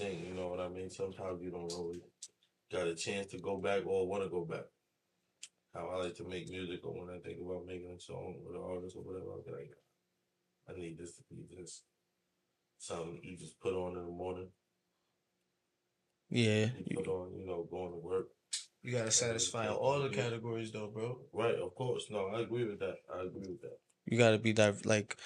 sing. You know what I mean? Sometimes you don't always got a chance to go back or want to go back. How I like to make music, or when I think about making a song with an artist or whatever, I'll be like, I need this to be just something you just put on in the morning. Yeah, You put on, you know, going to work. you gotta satisfy all the categories though, bro. Right, of course. No, I agree with that. I agree with that. You gotta be div- like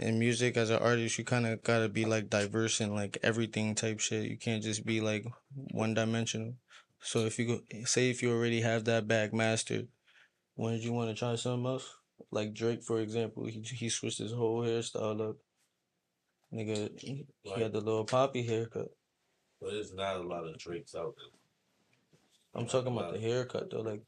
in music as an artist. You kind of gotta be like diverse in like everything type shit. You can't just be like one dimensional. So if you go, say if you already have that bag mastered, when did you want to try something else? Like Drake, for example, he he switched his whole hairstyle up. Nigga, he he had the little poppy haircut. But there's not a lot of Drakes out there. I'm talking about the haircut though. Like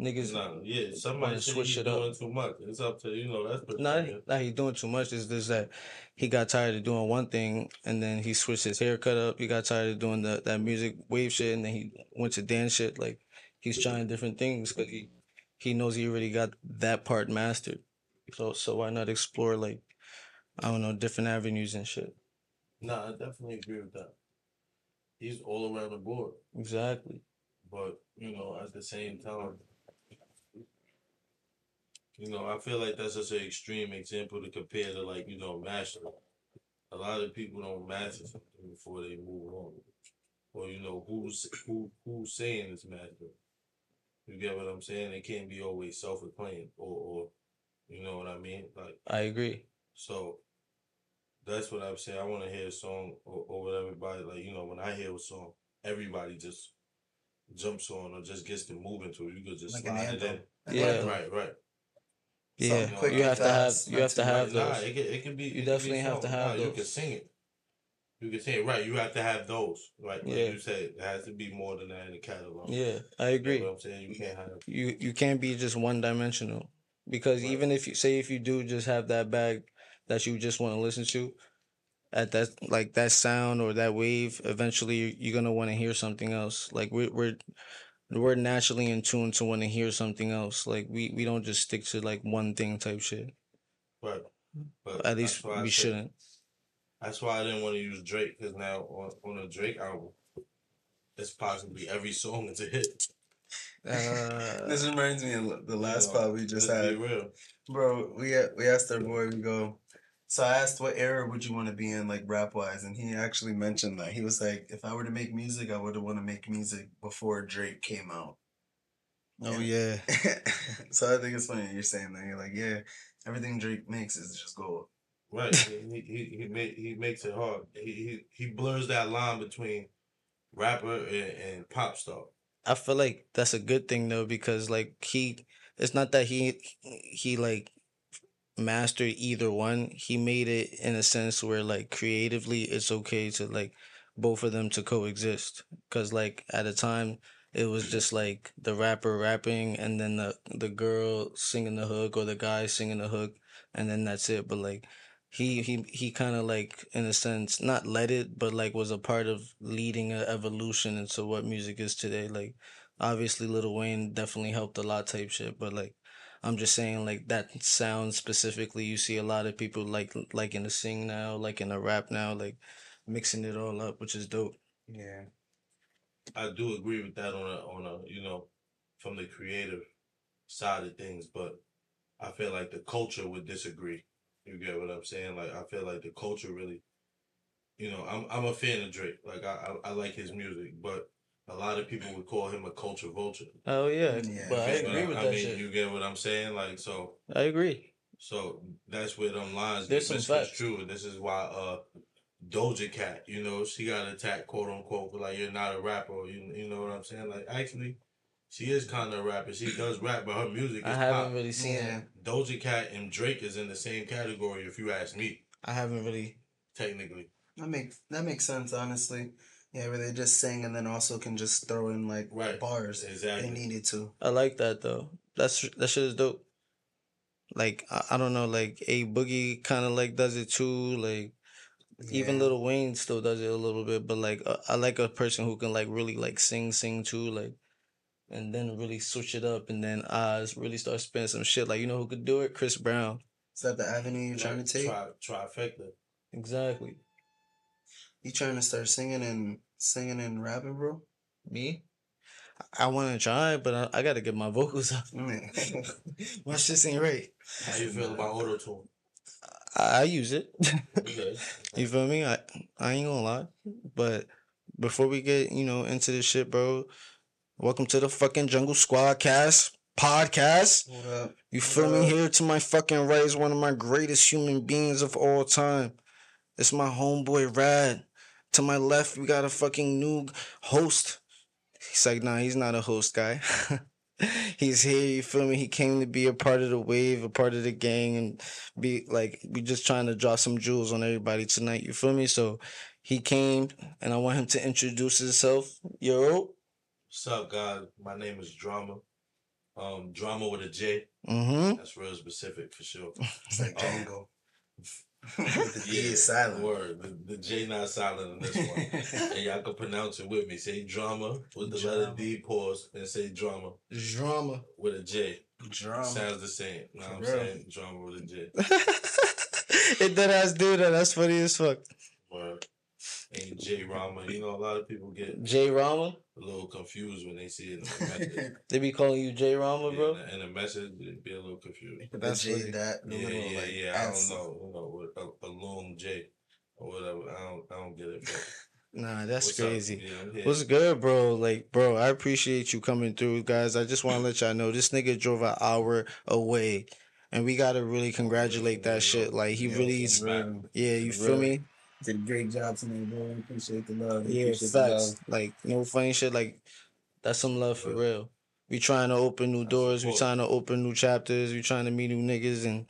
niggas, No, yeah, somebody say switch he's it up. doing too much. It's up to you know. That's not perspective. that he doing too much. Is just that he got tired of doing one thing and then he switched his haircut up. He got tired of doing the that music wave shit and then he went to dance shit. Like he's trying different things because he he knows he already got that part mastered. So so why not explore like I don't know different avenues and shit. No, I definitely agree with that. He's all around the board, Exactly. but you know, at the same time, you know, I feel like that's just an extreme example to compare to like you know, master. A lot of people don't master something before they move on, or you know, who's who who's saying it's master. You get what I'm saying? It can't be always self-acclaimed, or or you know what I mean, like. I agree. So that's what I'm saying. I want to hear a song or, or over everybody. Like you know, when I hear a song, everybody just jumps on or just gets to moving to it. You could just Like an slide it anthem. in. Yeah. Right, right. Yeah, Something you have to have you have to have Nah, those. it can it can be. You it can be definitely have to have Nah, You can sing it. You can sing it right. You have to have those. Right. Like Yeah. you said, it has to be more than that in the catalog. Yeah, I agree. You know what I'm saying? You can't have. you you can't be just one dimensional because Right. even if you say if you do just have that bag that you just want to listen to at that like that sound or that wave eventually you- you're gonna want to hear something else like we're we're we're naturally in tune to want to hear something else like we we don't just stick to like one thing type shit Right. But at least that's I we said- shouldn't That's why I didn't want to use Drake because now on, on a Drake album, it's possibly every song is a hit. uh, This reminds me of the last You know, pod we just had. Real. Bro, we we asked our boy, we go. So I asked what era would you want to be in, like rap wise, and he actually mentioned that he was like, if I were to make music, I would want to make music before Drake came out. oh yeah so I think it's funny you're saying that. You're like, yeah, everything Drake makes is just gold. Right. he he he, make, he makes it hard. He, he he blurs that line between rapper and, and pop star. I feel like that's a good thing though because like he it's not that he he like mastered either one. He made it in a sense where like creatively it's okay to like both of them to coexist. Cuz like at a time it was just like the rapper rapping and then the the girl singing the hook or the guy singing the hook and then that's it. But like he he he kind of like in a sense not led it but like was a part of leading a evolution into what music is today. Like obviously Lil Wayne definitely helped a lot type shit but like I'm just saying like that sound specifically you see a lot of people like like in the sing now like in the rap now like mixing it all up which is dope Yeah. I do agree with that on a on a you know from the creative side of things, but I feel like the culture would disagree. You get what I'm saying? Like I feel like the culture really, you know, I'm I'm a fan of Drake. Like I I, I like his music, but a lot of people would call him a culture vulture. oh yeah, Yeah. but I You get what agree with that. I that mean, shit you get what I'm saying? Like so I agree so that's where them lines There's get some facts. misconstrued. And this is why uh Doja Cat, you know, she got attacked quote unquote for like you're not a rapper you you know what I'm saying? Like actually she is kind of a rapper. She does rap, but her music I is haven't pop. really seen Yeah. it Doja Cat and Drake is in the same category if you ask me, I haven't really technically. That makes that makes sense, honestly. Yeah, where they just sing and then also can just throw in like Right. bars if Exactly. they needed to. I like that though. That's that shit is dope. Like I, I don't know, like A Boogie kind of like does it too. Like even Lil Wayne still does it a little bit, but like uh, I like a person who can like really like sing, sing too, like, and then really switch it up, and then Oz really start spinning some shit. Like you know who could do it? Chris Brown. Is that the avenue you're trying to take? Tri- trifecta. Exactly. You trying to start singing and singing and rapping, bro? Me? I want to try, but I, I got to get my vocals up. Man. my shit ain't right. How you feel about auto tune? I, I use it. You feel me? I, I ain't gonna lie. But before we get, you know, into this shit, bro, welcome to the fucking Jungle Squad cast podcast. Hold up. You feel What me? up? Here to my fucking right is one of my greatest human beings of all time. It's my homeboy Rad. To my left, we got a fucking new host. He's like, nah, he's not a host guy. he's here, you feel me? He came to be a part of the wave, a part of the gang, and be like, we just trying to drop some jewels on everybody tonight, you feel me? So he came, and I want him to introduce himself. Yo. What's up, guys? My name is Drama. Um, Drama with a J. Mm-hmm. That's real specific for sure. It's like. Django. With the D is silent. Word. The, the J not silent in this one. and y'all can pronounce it with me. Say drama with the letter D pause and say drama Drama. with a J. Drama. Sounds the same. Know what I'm real. saying? Drama with a J. it did ass do that. That's funny as fuck. Word. And J Rama. You know, a lot of people get J Rama? A little confused when they see it in the message. They be calling you J Rama, bro? Yeah, in the message, they be a little confused. Put That's the J funny. that the Yeah, little yeah, like yeah. I don't know. You know, a, a long J or whatever. I don't, I don't get it. But Nah, that's what's crazy. Yeah, I'm. What's good, bro? Like, bro, I appreciate you coming through, guys. I just want to let y'all know this nigga drove an hour away, and we gotta really oh, congratulate that shit. Like, he Yeah, really, yeah, you feel real. me? Did a great job tonight, bro. Appreciate the love. Yeah, Appreciate the love. facts. Like, no funny shit. Like, that's some love for Real. We trying to open new doors. We trying to open new chapters. We trying to meet new niggas, and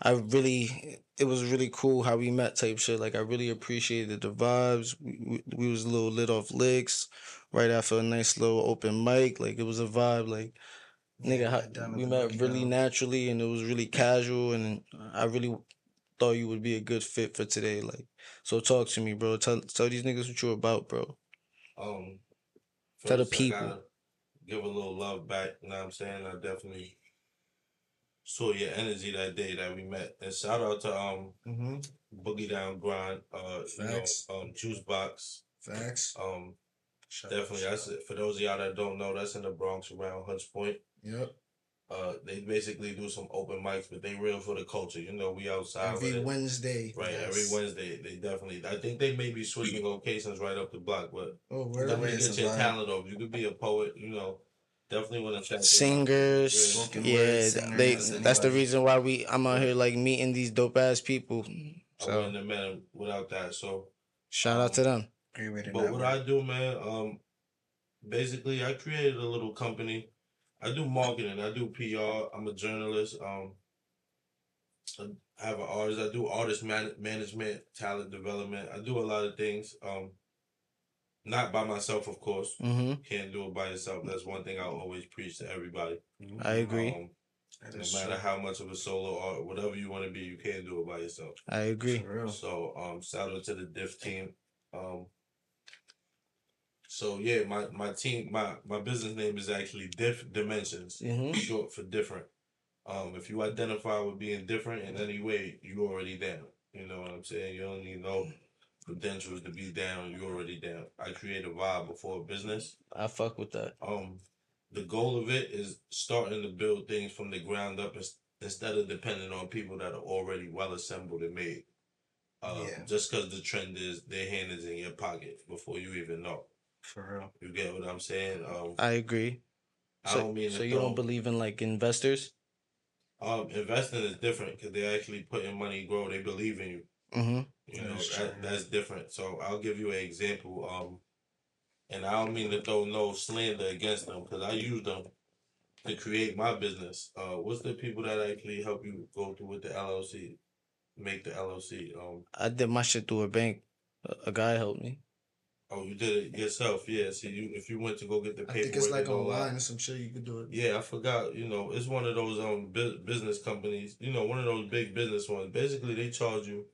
I really, it was really cool how we met type shit. Like, I really appreciated the vibes. We, we, we was a little lit off licks right after a nice little open mic. Like, it was a vibe. Like, nigga, Yeah, we met really Down. naturally, and it was really casual, and I really thought you would be a good fit for today. Like, so talk to me, bro. Tell tell these niggas what you're about, bro. Um, To the people. give a little love back. You know what I'm saying? I definitely saw your energy that day that we met. And shout out to um Mm-hmm. Boogie Down Grind, uh, you know, um, Juice Box. Facts. Um, Shout definitely. out, That's it. for those of y'all that don't know. That's in the Bronx around Hunts Point. Yep. Uh, they basically do some open mics, but they real for the culture. You know, we outside Every it. Wednesday. Right, Yes. every Wednesday they definitely. I think they may be switching locations right up the block, but Oh, word. definitely get your vibe. talent over. You could be a poet, you know. Definitely want to check. it out. Singers, Yeah. Spoken yeah, singers, they. anybody. That's the reason why we. I'm out here like meeting these dope ass people. I So wouldn't have met him without that. So, shout out to them. Great way to but what. I do, man, um, basically, I created a little company. I do marketing. I do PR. I'm a journalist. Um, I have an artist. I do artist man- management, talent development. I do a lot of things. Um, not by myself, of course. hmm Can't do it by yourself. That's one thing I always preach to everybody. I agree. Um, no matter true. how much of a solo art, whatever you want to be, you can't do it by yourself. I agree. Real. So um shout out to the diff team. Um so yeah, my my team my my business name is actually Diff Dimensions. hmm Short for different. Um if you identify with being different in any way, you already down. You know what I'm saying? You don't need no credentials to be down, you already down. I create a vibe before a business. I fuck with that. Um the goal of it is starting to build things from the ground up ins- instead of depending on people that are already well assembled and made. Uh, Yeah. Just because the trend is their hand is in your pocket before you even know. For real. You get what I'm saying? Um, I agree. I So, don't mean so you throw- don't believe in like investors? um, investing is different because they actually put in money, grow. They believe in you. hmm You know That's that, that's different. So I'll give you an example. Um, and I don't mean to throw no slander against them because I use them to create my business. Uh, what's the people that actually help you go through with the LLC, make the LLC? Um, I did my shit through a bank. A, a guy helped me. Oh, you did it yourself. Yeah. See, you if you went to go get the I think it's like and all that- online or some shit. You could do it. Yeah, I forgot. You know, it's one of those um business companies. You know, one of those big business ones. Basically, they charge you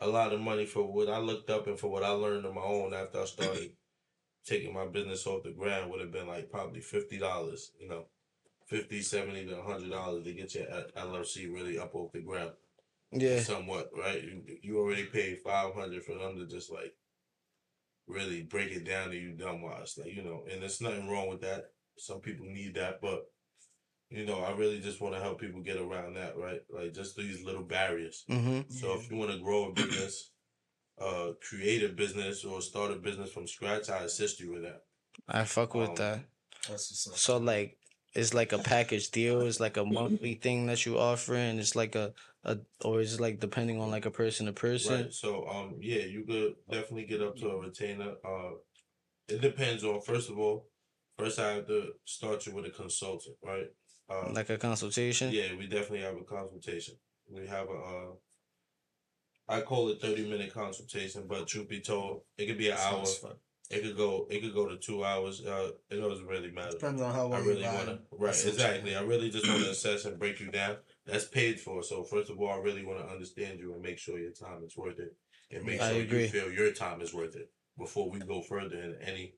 a lot of money for what I looked up and for what I learned on my own after I started taking my business off the ground. Would have been like probably fifty dollars. You know, 50 70 to hundred dollars to get your L- LLC really up off the ground. Yeah. Somewhat, right? You you already paid five hundred for them to just like really break it down to you dumb wise. Like, you know, and there's nothing wrong with that. Some people need that, but you know, I really just want to help people get around that, right? Like just these little barriers. Mm-hmm. So if you want to grow a business, uh, create a business or start a business from scratch, I assist you with that. I fuck with Um, that. That's. So like it's like a package deal. It's like a monthly thing that you offer, and it's like a a or is it like depending on like a person to person? Right. So um yeah, you could definitely get up to a retainer. Uh it depends on first of all, first I have to start you with a consultant, right? Uh Like a consultation. yeah, we definitely have a consultation. We have a uh I call it thirty minute consultation, but truth be told, it could be an hour. It could go it could go to two hours. Uh it doesn't really matter. Depends on how I really you want to, right? Exactly. I really just want to assess and break you down. That's paid for. So first of all, I really want to understand you and make sure your time is worth it, and make I sure agree. you feel your time is worth it before we go further in any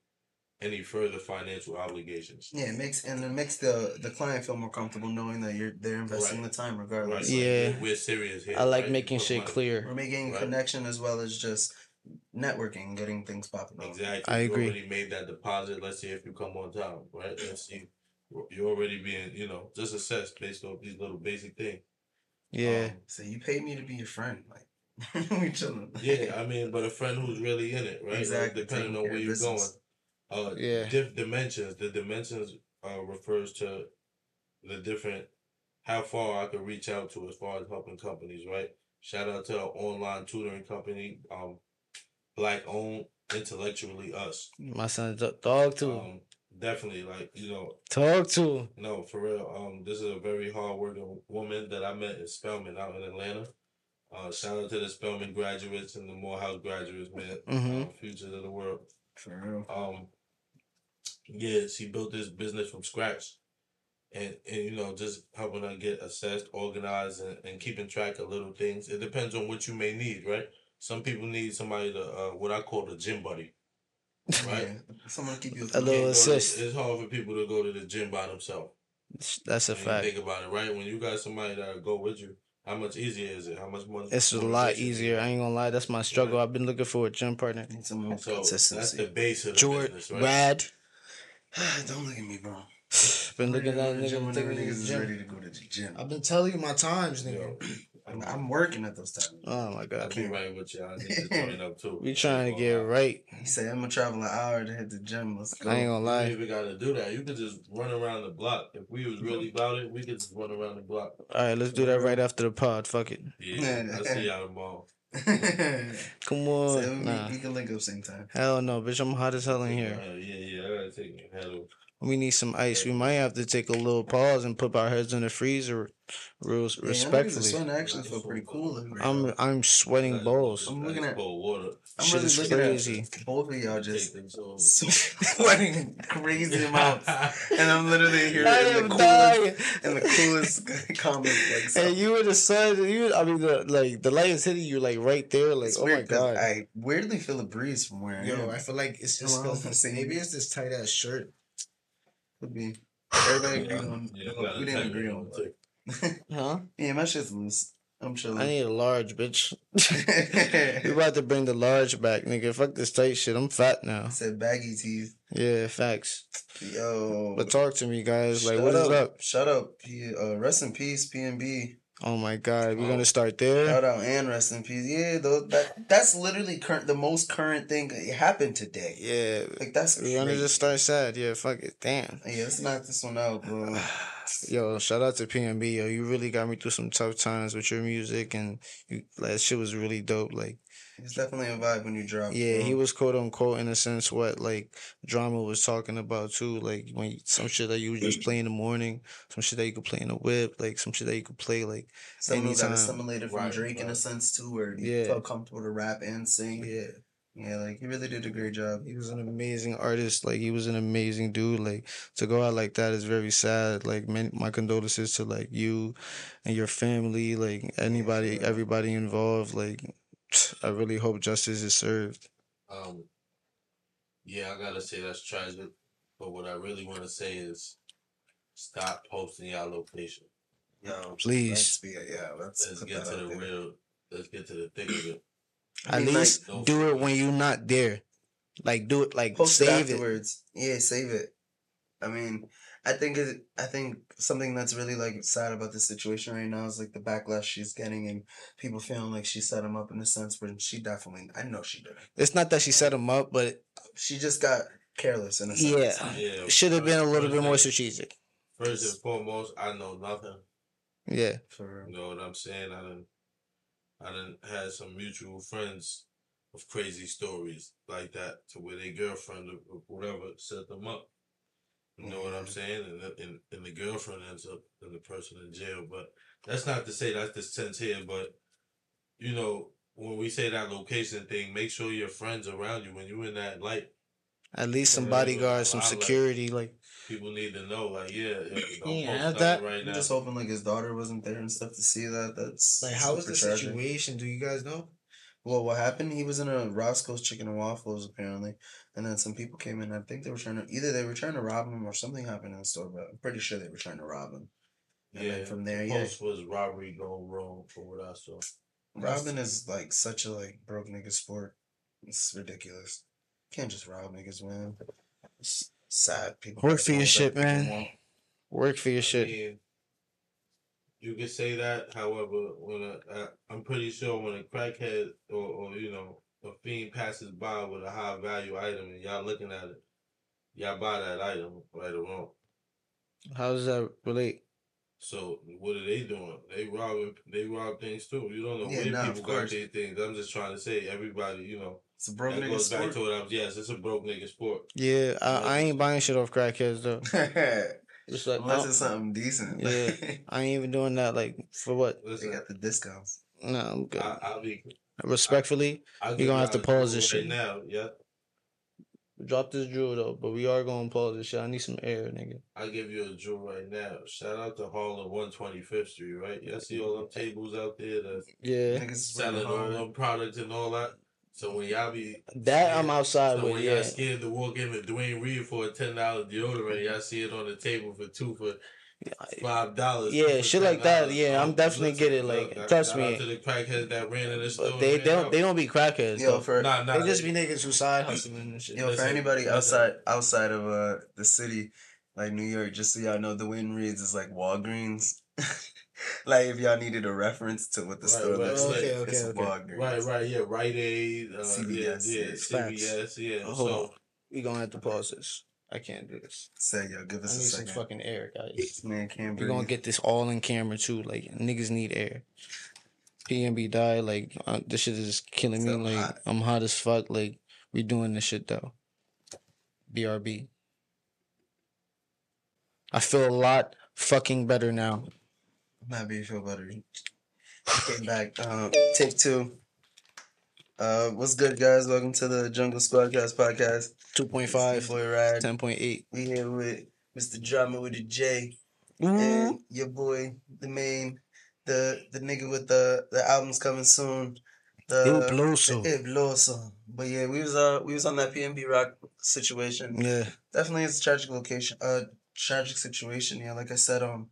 any further financial obligations. Yeah, it makes and it makes the the client feel more comfortable knowing that you're they're investing Right. the time Right? regardless. Like, Yeah. we're, we're serious here. I like right? making shit money- clear. We're making Right. connection as well as just networking, getting things popping up. Exactly. I you agree. already made that deposit. Let's see if you come on time, right? Let's see. You're already being, you know, just assessed based off these little basic things. Yeah. Um, So you paid me to be your friend, like we chilling. Yeah, I mean, but a friend who's really in it, right? Like, Exactly, depending taking on where you're going. Uh, Yeah. Diff dimensions. The dimensions uh refers to the different how far I could reach out to as far as helping companies, right? Shout out to our online tutoring company, um, black owned, intellectually us. My son's a dog too. Um, definitely, like you know, Talk to. no, for real. Um, this is a very hard working woman that I met in Spelman out in Atlanta. Uh, shout out to the Spelman graduates and the Morehouse graduates, man. Mhm. Uh, futures of the world. For real. Um, yeah, she built this business from scratch, and and you know just helping her get assessed, organized, and, and keeping track of little things. It depends on what you may need, right? Some people need somebody to uh, what I call the gym buddy. Right. Yeah. Someone to keep you A little can't to- assist. It's hard for people to go to the gym by themselves. That's a When you fact. think about it, right? When you got somebody that go with you, how much easier is it? How much more? It's a lot easier. I ain't gonna lie. That's my struggle. I've been looking for a gym partner. Need some more So that's the base of the George, business, right? Rad. Don't look at me, bro. Been looking at that Gym nigga. whenever taking niggas is gym. ready to go to the gym. I've been telling you my times, Yo, nigga. I'm, I'm working at those times. Oh my god! I'll god. be right with you. I need to join up too. We trying to get right. He said, I'm gonna travel an hour to hit the gym. Let's go. I ain't gonna lie. ain't even gotta do that. You could just run around the block. If we was really about it, we could just run around the block. All right, let's do that right after the pod. Fuck it. Yeah, I see y'all tomorrow. Come on. we, Nah. we can link up same time. Hell no, bitch. I'm hot as hell in here. Uh, yeah, yeah, I gotta take it. Hello. We need some ice. We might have to take a little pause and put our heads in the freezer, real Yeah, the respectfully. sun actually feel pretty cool. I'm I'm sweating balls. I'm looking at- cold water. I'm shit really is looking crazy. at both of y'all just Take them so- sweating crazy amounts, and I'm literally here in the coolest, dying. in the coolest comment. Like, so, And you were the sun. You, I mean, the like the light is hitting you like right there. Like, it's oh my god. I weirdly feel a breeze from where I Yo, am. I feel like it's just 'cause- maybe it's this tight ass shirt. Could be. Everybody agree Yeah, on. yeah, we didn't agree on. too. it. Huh? yeah, my shit's loose. I'm chilling. I need a large, bitch. we about to bring the large back, nigga. Fuck this tight shit. I'm fat now. said baggy teeth. Yeah, facts. Yo. But talk to me, guys. Like, Shut what is up. up? Shut up. P- uh, rest in peace, PNB. Oh my god, we're Oh. gonna start there. Shout out and rest in peace. Yeah, though that that's literally current the most current thing that happened today. Yeah, Like that's we're gonna just start sad. Yeah, fuck it. Damn. Yeah, let's knock this one out, bro. Yo, shout out to PNB. Yo, you really got me through some tough times with your music, and you that shit was really dope. Like, It's definitely a vibe when you drop. yeah, bro. he was quote unquote in a sense what like drama was talking about too. Like when you, some shit that you would just play in the morning, some shit that you could play in the whip, like some shit that you could play like Something that anytime. assimilated from Right, Drake in a sense too, where he Yeah. felt comfortable to rap and sing. yeah. Yeah, like he really did a great job. He was an amazing artist. Like he was an amazing dude. Like to go out like that is very sad. Like many, my condolences to like you and your family. Like anybody, sure. everybody involved. Like I really hope justice is served. Um, yeah, I gotta say that's tragic. But what I really want to say is, stop posting y'all location. Yo, Please. let's be, yeah, let's, Let's get to the there. real. Let's get to the thick of it. At least like- do it when you're not there. Like do it. Like Post save it. afterwards. Yeah, save it. I mean, I think it. I think something that's really like sad about this situation right now is like the backlash she's getting and people feeling like she set him up in a sense, but she definitely. I know she didn't. It's not that she set him up, but She just got careless in a sense. yeah, Yeah, should have been a little bit more strategic. First and foremost, I know nothing. Yeah, For You know what I'm saying? I didn't. I didn't had some mutual friends of crazy stories like that to where their girlfriend or or whatever set them up. You know what I'm saying? And, the- and and the girlfriend ends up and the person in jail. But that's not to say that's the sense here. But you know when we say that location thing, make sure your friends around you when you're in that light. at least some bodyguards, some I like- security. Like People need to know, like, yeah, yeah, don't Yeah, post have nothing that- right I'm just hoping like his daughter wasn't there and stuff to see that. That's super tragic. Situation? Do you guys know? Well, what happened? He was in a Roscoe's Chicken and Waffles apparently, and then some people came in. I think they were trying to either they were trying to rob him or something happened in the store, but I'm pretty sure they were trying to rob him. And Yeah, then from there, the yeah, post was robbery gone wrong for what I saw. robbing is like such a like broke nigga sport. It's ridiculous. Can't just rob niggas, man. It's sad. People Work for your shit, man. Work for your I shit. Mean, you could say that. However, when a, uh, I'm pretty sure when a crackhead or, or you know a fiend passes by with a high value item and y'all looking at it, y'all buy that item right or wrong. How does that relate? So what are they doing? They robbing. They rob things too. You don't know Yeah, where nah, of people got course. their things. I'm just trying to say everybody. You know It's a broke nigga goes back sport. to what I'm. Yes, it's a broke nigga sport. Yeah, I, I ain't buying shit off crackheads though. Just like Unless it's something decent. Yeah. I ain't even doing that. Like for what? they Listen, got the discounts. No, I'm good. I, I'll be. Respectfully, I'll you're gonna have to pause this rule shit. now. Yeah, drop this jewel though. But we are gonna pause this shit. I need some air, nigga. I'll give you a jewel right now. Shout out to Harlem 125th Street, right? Y'all see all them tables out there that's Yeah, selling all hard. them products and all that. So when y'all be that I'm outside so with. when Yeah, y'all scared to walk in with Duane Reade for a ten dollar deodorant, y'all see it on the table for two for five dollars. Yeah, shit like that, yeah, I'm definitely get it, like, trust me. To the crackheads that ran in the store. they they don't they don't be crackheads. Yo, though. for Nah, nah, they just be niggas who side hustling and shit. Yo, for anybody outside outside of uh the city, like New York, just so y'all know, Duane Reade's is like Walgreens. like if y'all needed a reference to what the Right, store right, looks like, okay, it's okay, okay. Walgreens. Right, right, yeah, Rite Aid, uh, CVS, yeah, yeah. CVS, yeah. Hold so on. We gonna have to pause this. I can't do this. Say yo, give I us need a some fucking air, guys. Man can't We breathe. gonna get this all in camera too. Like niggas need air. PNB died. Like uh, this shit is killing me. Like hot. I'm hot as fuck. Like we doing this shit though. BRB. I feel a lot fucking better now. I'm happy you feel better. Came back. Um, take two. Uh, what's good, guys? Welcome to the Jungle Squadcast podcast. Two point five. boy Rad. Ten point eight. We here with Mr. Drama with a J. Ooh. and your boy, the main, the the nigga with the the albums coming soon. The Ibloso. Ibloso. But yeah, we was uh we was on that PNB Rock situation. Yeah. Definitely, it's a tragic location. Uh, tragic situation. Yeah, like I said, um,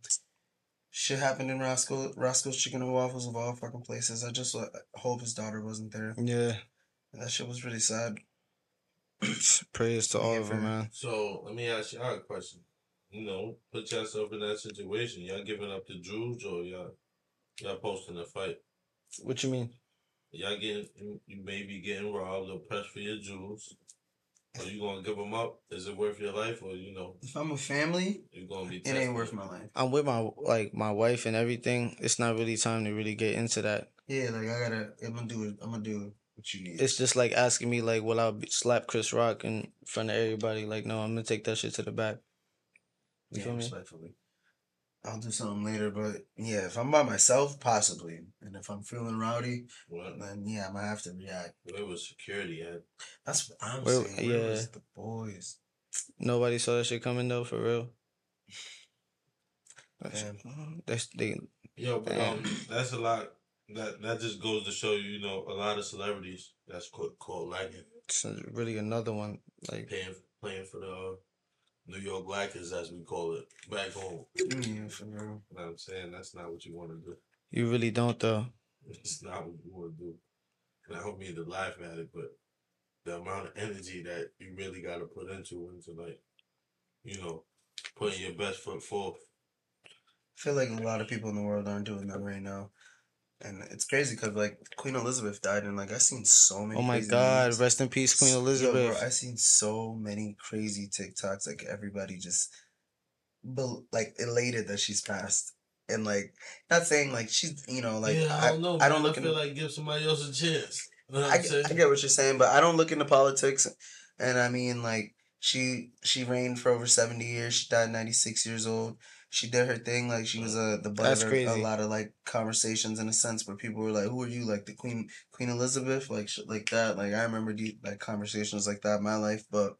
shit happened in Roscoe Roscoe's Chicken and Waffles of all fucking places. I just uh, hope his daughter wasn't there. Yeah. That shit was really sad. Praise to all of them, man. So let me ask y'all a question. You know, put yourself in that situation. Y'all giving up the jewels or y'all y'all posting a fight? What you mean? Y'all getting you may be getting robbed or pressed for your jewels. Are you gonna give them up? Is it worth your life, or you know If I'm a family, you're gonna be? it ain't worth my life. I'm with my like my wife and everything. It's not really time to really get into that. Yeah, like I gotta. I'm gonna do it. I'm gonna do what you need. It's just like asking me like, will I be- slap Chris Rock in front of everybody? Like, no, I'm gonna take that shit to the back. You yeah, feel me? respectfully. I'll do something later, but yeah, if I'm by myself, possibly, and if I'm feeling rowdy, Well, then yeah, I'm gonna have to react. where was security at? That's what I'm Well, saying. Where yeah. was the boys? Nobody saw that shit coming though, for real. That's, Damn. that's they. Yo, but um, that's a lot. That that just goes to show you, you know, a lot of celebrities that's called, called lagging, It's really another one. Like, paying playing for the uh, New York Lakers as we call it back home. Mm, yeah, for real. You know what I'm saying? That's not what you want to do. you really don't though. It's not what you want to do. And I don't mean to laugh at it, but the amount of energy that you really got to put into it, into like, you know, putting your best foot forth. I feel like a lot of people in the world aren't doing that right now. And it's crazy because like Queen Elizabeth died, and like I seen so many. Oh my crazy God! memes. Rest in peace, Queen Yo, Elizabeth. bro, I seen so many crazy TikToks. Like everybody just, bel- like elated that she's passed, and like not saying like she's you know like yeah, I don't know. I don't look I in- like give somebody else a chance. You know what I I'm get, saying? I get what you're saying, but I don't look into politics. And I mean, like she she reigned for over seventy years. She died ninety six years old. She did her thing. Like she was uh, the butt of a, lot of like conversations in a sense where people were like, "Who are you? Like the Queen Queen Elizabeth? Like shit like that." Like I remember deep, like conversations like that in my life, but.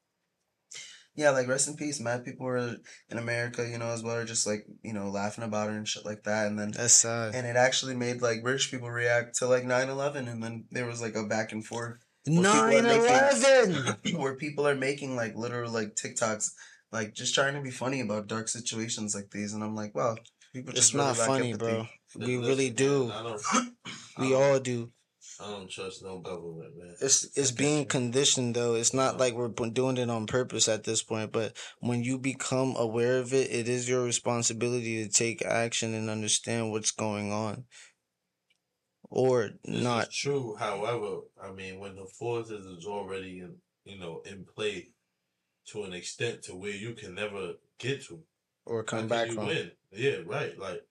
Yeah, like rest in peace. Mad people were in America, you know, as well, are just like you know laughing about her and shit like that. And then That's sad. and it actually made like British people react to like 9-11 and then there was like a back and forth Nine eleven. where people are making like literal like TikToks like just trying to be funny about dark situations like these and I'm like wow people It's just really not lack funny, empathy. bro. We Listen, really do. I We all do. I don't trust no government, man. It's it's being conditioned though. It's not like we're doing it on purpose at this point. But when you become aware of it, it is your responsibility to take action and understand what's going on, or This not. is true. However, I mean, when the forces is already in, you know, in play to an extent to where you can never get to, Or come back from. win? Yeah, right. Like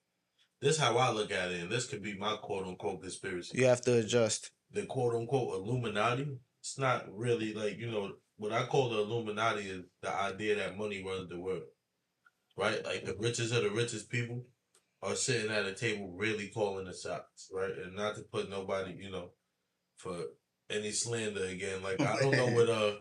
this, is how I look at it, and this could be my quote unquote conspiracy. You have to adjust. The quote unquote Illuminati. It's not really like you know what I call the Illuminati is the idea that money runs the world, right? Like the richest of the richest people are sitting at a table really calling the shots, right? And not to put nobody, you know, for any slander again. Like I don't know what uh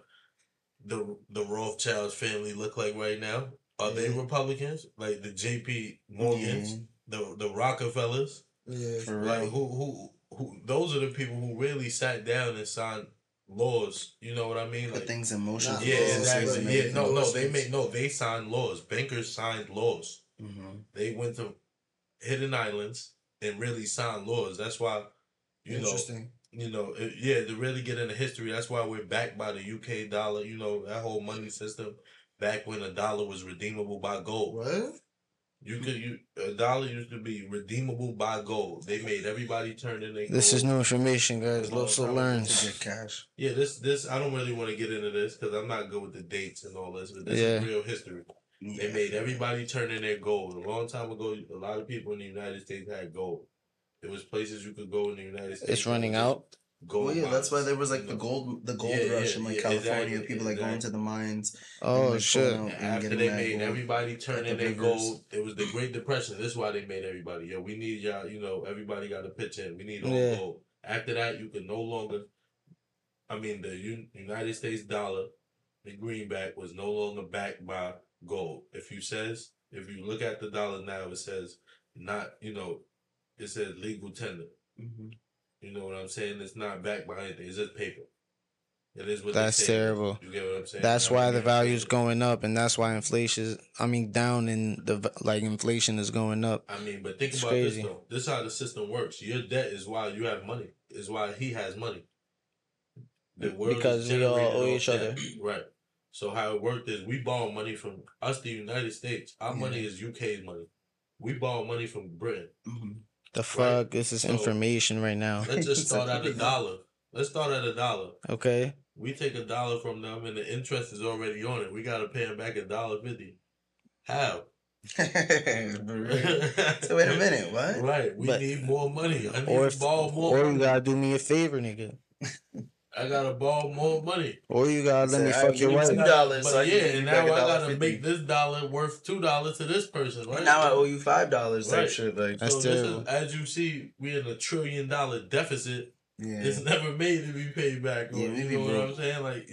the the Rothschilds family look like right now. Are they Republicans? Like the J.P. Morgans, the the Rockefellers, Yeah. For like real. who who who? Those are the people who really sat down and signed laws. You know what I mean? put Like things in motion yeah, laws, exactly. and Yeah, everything. no, no, they made no. They signed laws. Bankers signed laws. Mhm. They went to hidden islands and really signed laws. That's why, you know, Interesting. You know, it- yeah, to really get into history. That's why we're backed by the UK dollar. You know, that whole money system. Back when a dollar was redeemable by gold, What? you could you a dollar used to be redeemable by gold. They made everybody turn in their. This is new information, guys. Well, Loso probably to learns. get cash Yeah, this this I don't really want to get into this because I'm not good with the dates and all this. But this Yeah. is real history. They made everybody turn in their gold. A long time ago, a lot of people in the United States had gold. There was places you could go in the United States. It's running out. Gold well, yeah, that's why there was like you the gold, the gold Yeah, rush yeah, in like yeah, California. exactly, people like going to the mines. Oh like, shit. pulling and After they made gold. everybody turn in the their gold, it was the Great Depression. This is why they made everybody. Yo, we need y'all. You know, everybody got to pitch in. We need all Yeah. gold. After that, you can no longer. I mean, the U- United States dollar, the greenback, was no longer backed by gold. If you says, if you look at the dollar now, it says not. You know, it says legal tender. Mhm. You know what I'm saying? It's not backed by anything. It's just paper. It is what That's they say it is. terrible. You get what I'm saying? That's Now why the gotta value is going up, and that's why inflation. is- I mean, down in the like inflation is going up. I mean, but think It's about crazy. this though. This is how the system works. Your debt is why you have money. Is why he has money. The world is Because we all generated owe each debt. other. Right. So how it worked is we borrow money from us, the United States. Our Yeah. money is UK's money. We borrow money from Britain. Mhm. The fuck? This is So- information right now. Let's just start at a dollar. Let's start at a dollar. Okay. We take a dollar from them, and the interest is already on it. We got to pay them back a dollar fifty. How? So wait a minute, what? Right. We But- need more money. I need Or to if, borrow more or you gotta do me a favor, nigga. I gotta borrow more money. Or you gotta let Say, me "I fuck your wife. two dollars, so yeah, and now a I dollar gotta fifty. make this dollar worth two dollars to this person, right? Now I owe you five dollars. Type Right. shit, like That's so this terrible. is, as you see, we're in a trillion dollar deficit. yeah. It's never made to be paid back. Or, Yeah, you know what I'm saying? Like,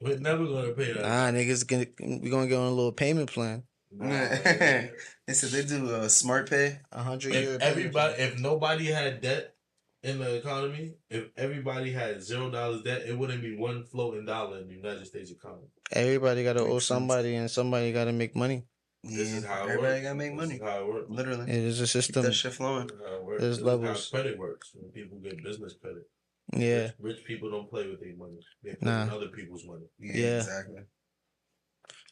we're never gonna pay that. Nah, niggas, gonna, we gonna get on a little payment plan. Nah, they said they do a smart pay. A hundred year. if payment everybody, if nobody had debt in the economy, if everybody had zero dollars debt, it wouldn't be one floating dollar in the United States economy. everybody gotta Makes owe sense. somebody, and somebody gotta make money. Yeah, This is how it everybody works. gotta make This money. is how it works. Literally, It is a keep system. that shit flowing. This is how it works. There's This is levels. how credit works when people get business credit. Yeah. Rich, rich people don't play with their money. They play Nah. with other people's money. Yeah, Yeah. exactly.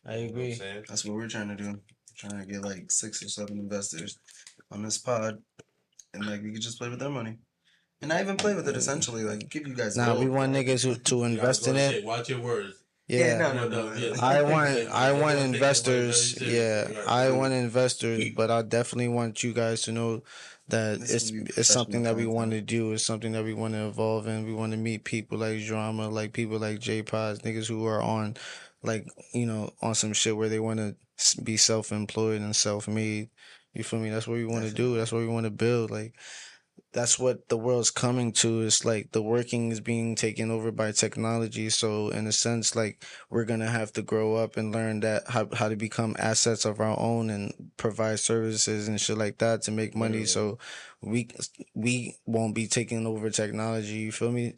I You know what agree. That's what we're trying to do. trying to get like six or seven investors on this pod, and like we could just play with their money, and I even play with it. Essentially, like give you guys. Nah, gold. we want niggas who, to invest in it. shit. Watch your words. Yeah. no, no, No, no. I want I want investors. yeah, Yeah, yeah, I want investors, but I definitely want you guys to know that This it's it's something that we want to do. It's something that we want to evolve in. We want to meet people like Drama, like people like J Pods, niggas who are on, like you know, on some shit where they want to be self employed and self made. You feel me? That's what we want to do. That's what we want to build. Like that's what the world's coming to. It's like the working is being taken over by technology. So in a sense, like we're gonna have to grow up and learn that how how to become assets of our own and provide services and shit like that to make money. Yeah. So we we won't be taking over technology. You feel me?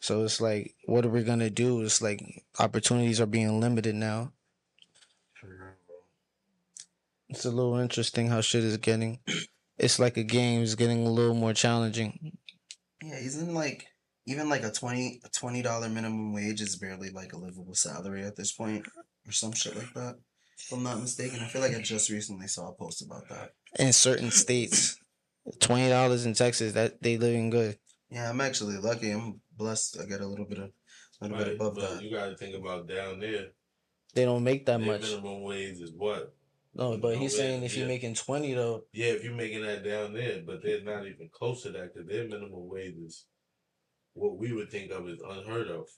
So it's like, what are we gonna do? It's like opportunities are being limited now. It's a little interesting how shit is getting. It's like a game. It's getting a little more challenging. Yeah, isn't like even like a twenty a twenty dollar minimum wage is barely like a livable salary at this point, or some shit like that. If I'm not mistaken, I feel like I just recently saw a post about that. In certain states, twenty dollars in Texas, that they living good. Yeah, I'm actually lucky. I'm blessed. I get a little bit of a little Right, bit above but that. you gotta think about down there. They don't make that Their much. minimum wage is what? No, but he's yeah, saying if you're making twenty though, Yeah, if you're making that down there, but they're not even close to that because their minimum wage is what we would think of as unheard of.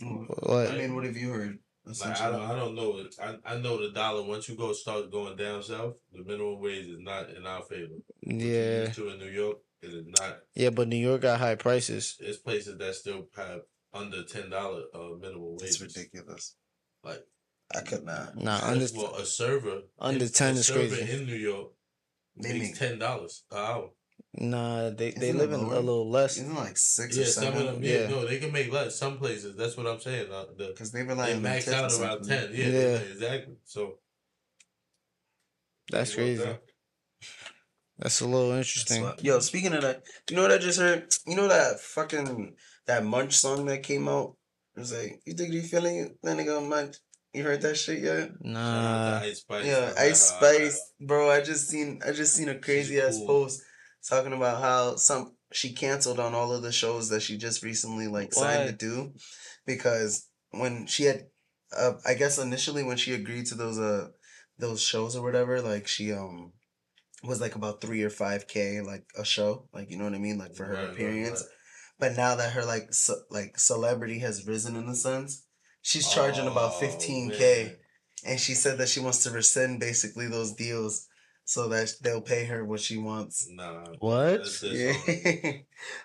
What? I mean, what have you heard? Like I don't, I don't know. I, I know the dollar. Once you go start going down south, the minimum wage is not in our favor. Yeah, to in New York, it is not. yeah, but New York got high prices. There's places that still have under ten dollar uh, minimum wage. It's ridiculous. Like I could not. Nah, under well, a server under in- 10 a is server crazy. in New York They makes make ten dollars an hour. nah, they they Isn't it live in a little less. Isn't it like six Yeah, or some of them. Yeah, Yeah. no, they can make less. Some places. That's what I'm saying. Uh, the Because they rely they on max out around something. ten. Yeah, Yeah. exactly. So That's crazy. out. That's a little interesting. why- Yo, speaking of that, you know what I just heard? You know that fucking that Munch song that came out? It was like, you think you feeling it? That nigga Munch. You heard that shit yet? Nah, Ice Spice. Yeah, I Ice. Spice, bro. I just seen I just seen a crazy ass cool. post talking about how some she canceled on all of the shows that she just recently like signed to What? do because when she had uh, I guess initially when she agreed to those uh those shows or whatever, like she um was like about three or five k like a show, like you know what I mean, like for her Right, right, appearance. right. But now that her like ce- like celebrity has risen in the sense, she's charging about 15k, man. and she said that she wants to rescind basically those deals so that they'll pay her what she wants. Nah. What? Yeah.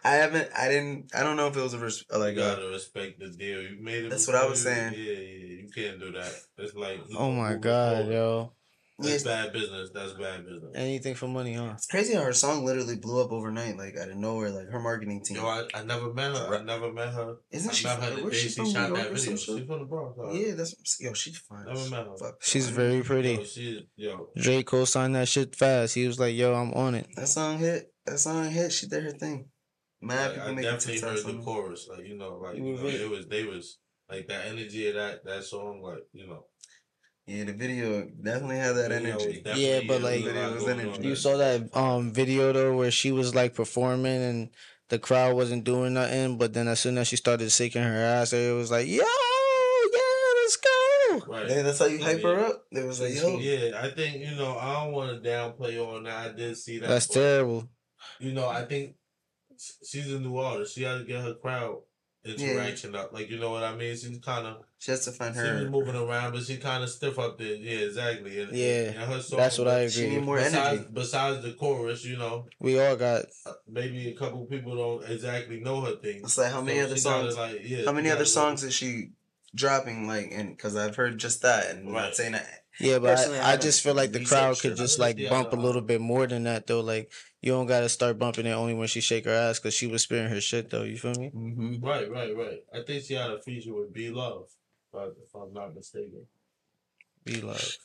I haven't. I didn't. I don't know if it was a res- uh, like you gotta respect the deal. You made it. That's what I was you- saying. Yeah, yeah, you can't do that. It's like oh my god, yo, That's yeah, bad business. That's bad business. anything for money, huh? it's crazy how her song literally blew up overnight, like out of nowhere. Like her marketing team. Yo, I, I never met her. I never met her. Isn't I she? met her the Where's day she she from? New shot that video. She's from the Bronx. huh? Yeah, that's yo. She's fine. Never as met her. fuck. She's Fine. very Yo, pretty. she, yo, Drake co-signed that shit fast. He was like, "Yo, I'm on it." That song hit. That song hit. She did her thing. Mad like, people I making definitely TikToks heard on the chorus. Like you know, like You you know, it was they was like that energy of that that song. Like you know, Yeah, the video definitely had that energy. definitely- Yeah, but there like- a lot Video was energy. You saw that um video though where she was like performing and the crowd wasn't doing nothing, but then as soon as she started shaking her ass, it was like, "Yo, yeah, let's go." Right. Yeah, that's how you hype her up. It was like, yo, Yeah, I think you know I don't want to downplay on that. I did see that. That's but, terrible. You know, I think she's a new artist. She has to get her crowd interaction up. Like you know what I mean? She's kind of she has to find her. she was moving around, but she kind of stiff up there. Yeah, exactly. And, Yeah, and her song, That's what I agree. She agree. need with. more besides, energy. Besides the chorus, you know, We all got uh, maybe a couple people don't exactly know her thing. It's like how many So other songs? Like, yeah, How many other gotta songs is she dropping? Like, and because I've heard just that, and I'm Right. not saying that. Yeah, but Personally, I, I I just feel like the crowd could just just like see bump a little bit more than that though. Like you don't gotta start bumping it only when she shake her ass because she was spitting her shit though. You feel me? Mm-hmm. Right, right, right. I think she had a feature with B Love, but if I'm not mistaken. Be love.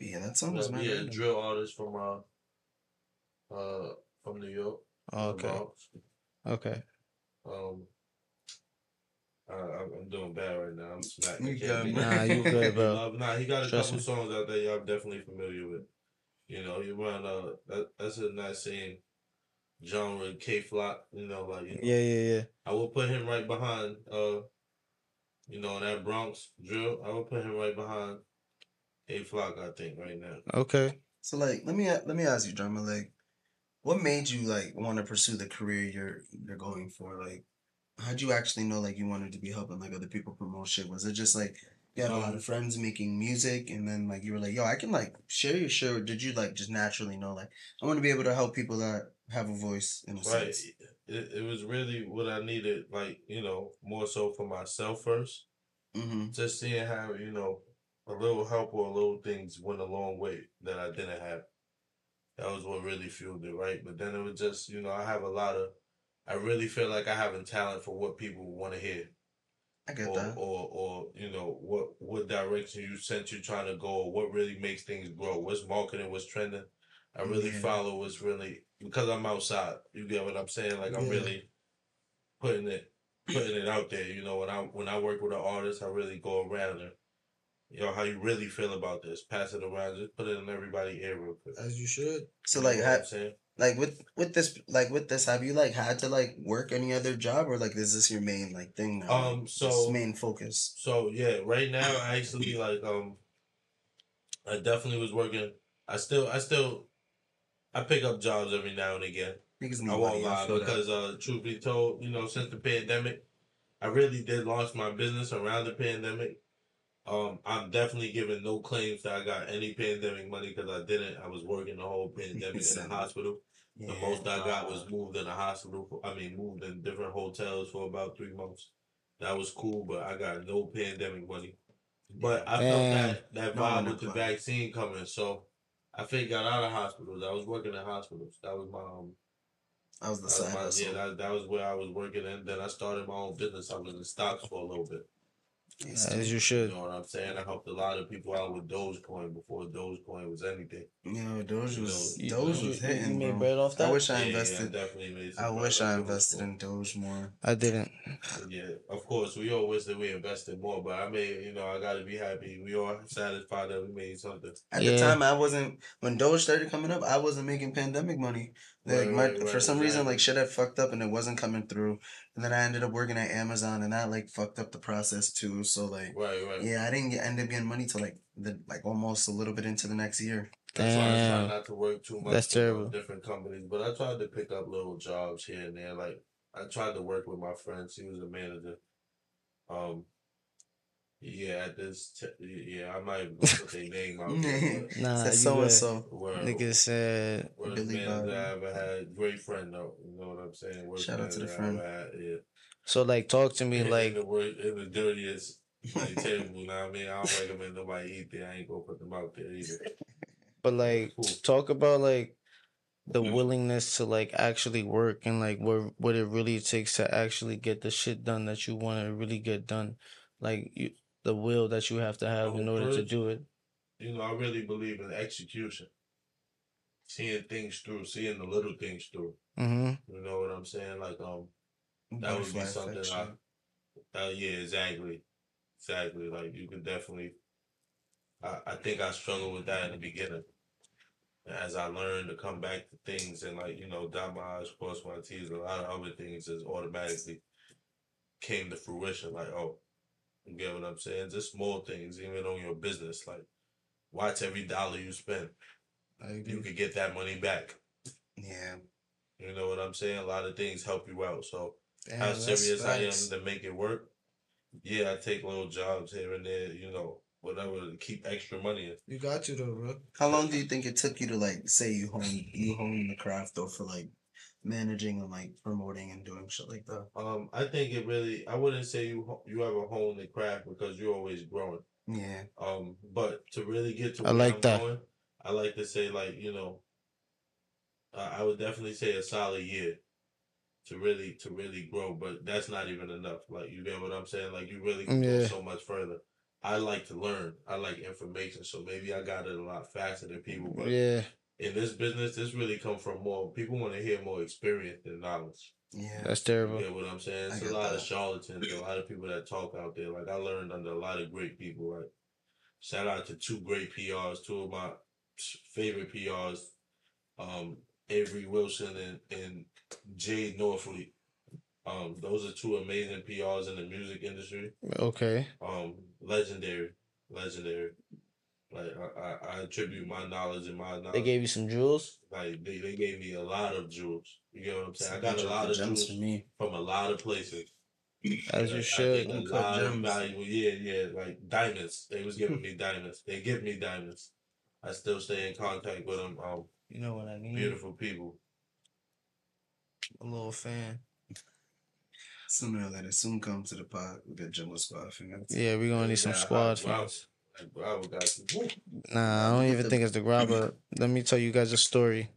Yeah, that song was Yeah, yeah, random. drill artist from uh uh from New York. Oh, okay. Okay. Um Uh, I'm, I'm doing bad right now. I'm smacked. You I can't good. Nah, you good, bro. Love- Nah, he got a Trust couple me. songs out there y'all definitely familiar with. You know, you run uh that that's a nice same genre Kay Flock, you know, like you know, Yeah, yeah, yeah. I will put him right behind uh you know, that Bronx drill. I will put him right behind Kay Flock, I think, right now. Okay. So like, let me let me ask you, Jrama. Like, what made you like want to pursue the career you're you're going for? Like, how'd you actually know like you wanted to be helping like other people promote shit? Was it just like you had a lot Um, of friends making music, and then like you were like, yo, I can like share your shit? Or did you like just naturally know like I want to be able to help people that have a voice in a Right. sense? It, it was really what I needed, like, you know, more so for myself first. Mm-hmm. Just seeing how, you know, a little help or a little things went a long way that I didn't have. That was what really fueled it, right? But then it was just, you know, I have a lot of, I really feel like I have a talent for what people want to hear. I get or, that. or or you know what what direction you sense you're trying to go or what really makes things grow what's marketing what's trending i really Yeah. follow what's really because i'm outside you get what i'm saying like i'm Yeah. really putting it putting it out there you know when i when i work with an artist i really go around and you know how you really feel about this pass it around just put it in everybody's ear real quick As you should. So You like, what ha- I'm saying? like with with this like with this, have you like had to like work any other job or like is this your main like thing now? Um, so- this main focus. So yeah, right now I actually be like um I definitely was working I still I still I pick up jobs every now and again. Niggas need I won't. Lie because uh truth be told, you know, since the pandemic, I really did launch my business around the pandemic. Um, I'm definitely giving no claims that I got any pandemic money because I didn't. I was working the whole pandemic in the it. hospital. The most I got was moved in a hospital. For, I mean, moved in different hotels for about three months. That was cool, but I got no pandemic money. But I felt that that vibe one with the vaccine coming, so I figured got out of hospitals. I was working in hospitals. That was my um, That was the side my, hustle. yeah, that, that was where I was working, and then I started my own business. I was in stocks for a little bit. As you should. You know what I'm saying? I helped a lot of people out with Dogecoin before Dogecoin was anything. You know, Doge You was know, Doge you- was you- hitting, you bro. bread off I wish I Yeah, yeah, invested. definitely made some I wish I invested in Doge more. I didn't. Yeah, of course. We all wish that we invested more, but I mean, you know, I got to be happy. We all satisfied that we made something. At Yeah. the time, I wasn't when Doge started coming up. I wasn't making pandemic money. Like Right, my, right, right, for some reason, like shit had fucked up and it wasn't coming through. And then I ended up working at Amazon, and that like fucked up the process too. So like, Right, right. yeah, I didn't get, end up getting money till like the like almost a little bit into the next year. That's why I try Damn. not to work too much. That's you know, terrible. different companies, but I tried to pick up little jobs here and there. Like I tried to work with my friends. He was a manager. Um. Yeah, at this. T- yeah, I might even put their name out there. but Nah, Said you so and so. Word. Nigga said, One of Billy the manager Bob. I ever had. Great friend though. You know what I'm saying? Worst Shout out to the friend. had, Yeah. so like, talk to me in, like, in the wor- in the dirtiest like, table. You know what I mean? I don't recommend nobody eat there. I ain't gonna put them out there either. but like, Cool. talk about like the Mhm. willingness to like actually work and like what what it really takes to actually get the shit done that you want to really get done. Like you, the will that you have to have in Well, order to do it. you know, I really believe in execution. Seeing things through, seeing the little things through. Mm-hmm. You know what I'm saying? Like um that would be something I uh, yeah, exactly. Exactly. Like you could definitely I, I think I struggled with that in the beginning. As I learned to come back to things and like, you know, dot my I's, cross my T's, a lot of other things just automatically came to fruition. Like, oh, you get what I'm saying? Just small things, even on your business. Like, watch every dollar you spend. I You agree. could get that money back. Yeah. You know what I'm saying? A lot of things help you out. So Damn, how that's serious I am to make it work. Yeah, I take little jobs here and there, you know, whatever to keep extra money in. You got you though, bro. How long do you think it took you to like say you hone you hone the craft though for like managing and like promoting and doing shit like that? Um, I think it really. I wouldn't say you you ever hone the craft because you're always growing. Yeah. Um, but to really get to I where like I'm that. going, I like to say like you know, uh, I would definitely say a solid year to really to really grow. But that's not even enough. Like you get what I'm saying? Like you really can go so much further. I like to learn. I like information, so maybe I got it a lot faster than people. But Yeah. In this business, this really come from more people want to hear more experience than knowledge. Yeah. That's terrible. You terrible. get what I'm saying? It's a get lot of charlatans, a lot of people that talk out there. Like I learned under a lot of great people. Like shout out to two great PRs, two of my favorite PRs, um, Avery Wilson and and Jade Norfleet. Um, those are two amazing PRs in the music industry. Okay. Um, legendary, legendary. Like I, I, I attribute my knowledge and my knowledge. They gave you some jewels. like they, they gave me a lot of jewels. You get what I'm saying? I got a lot of jewels for me. from a lot of places. As you I should. think a Uncut lot of valuable, yeah, yeah, like diamonds. They was giving me diamonds. They give me diamonds. I still stay in contact with them. Um, You know what I mean? beautiful people. A little fan. Sooner or later, soon come to the pod. We got Jungle Squad fans. Yeah, we're gonna need some Yeah, squad wow. fans. Like, Bravo got you. Woo. Nah, I don't even think it's the grabber. let me tell you guys a story.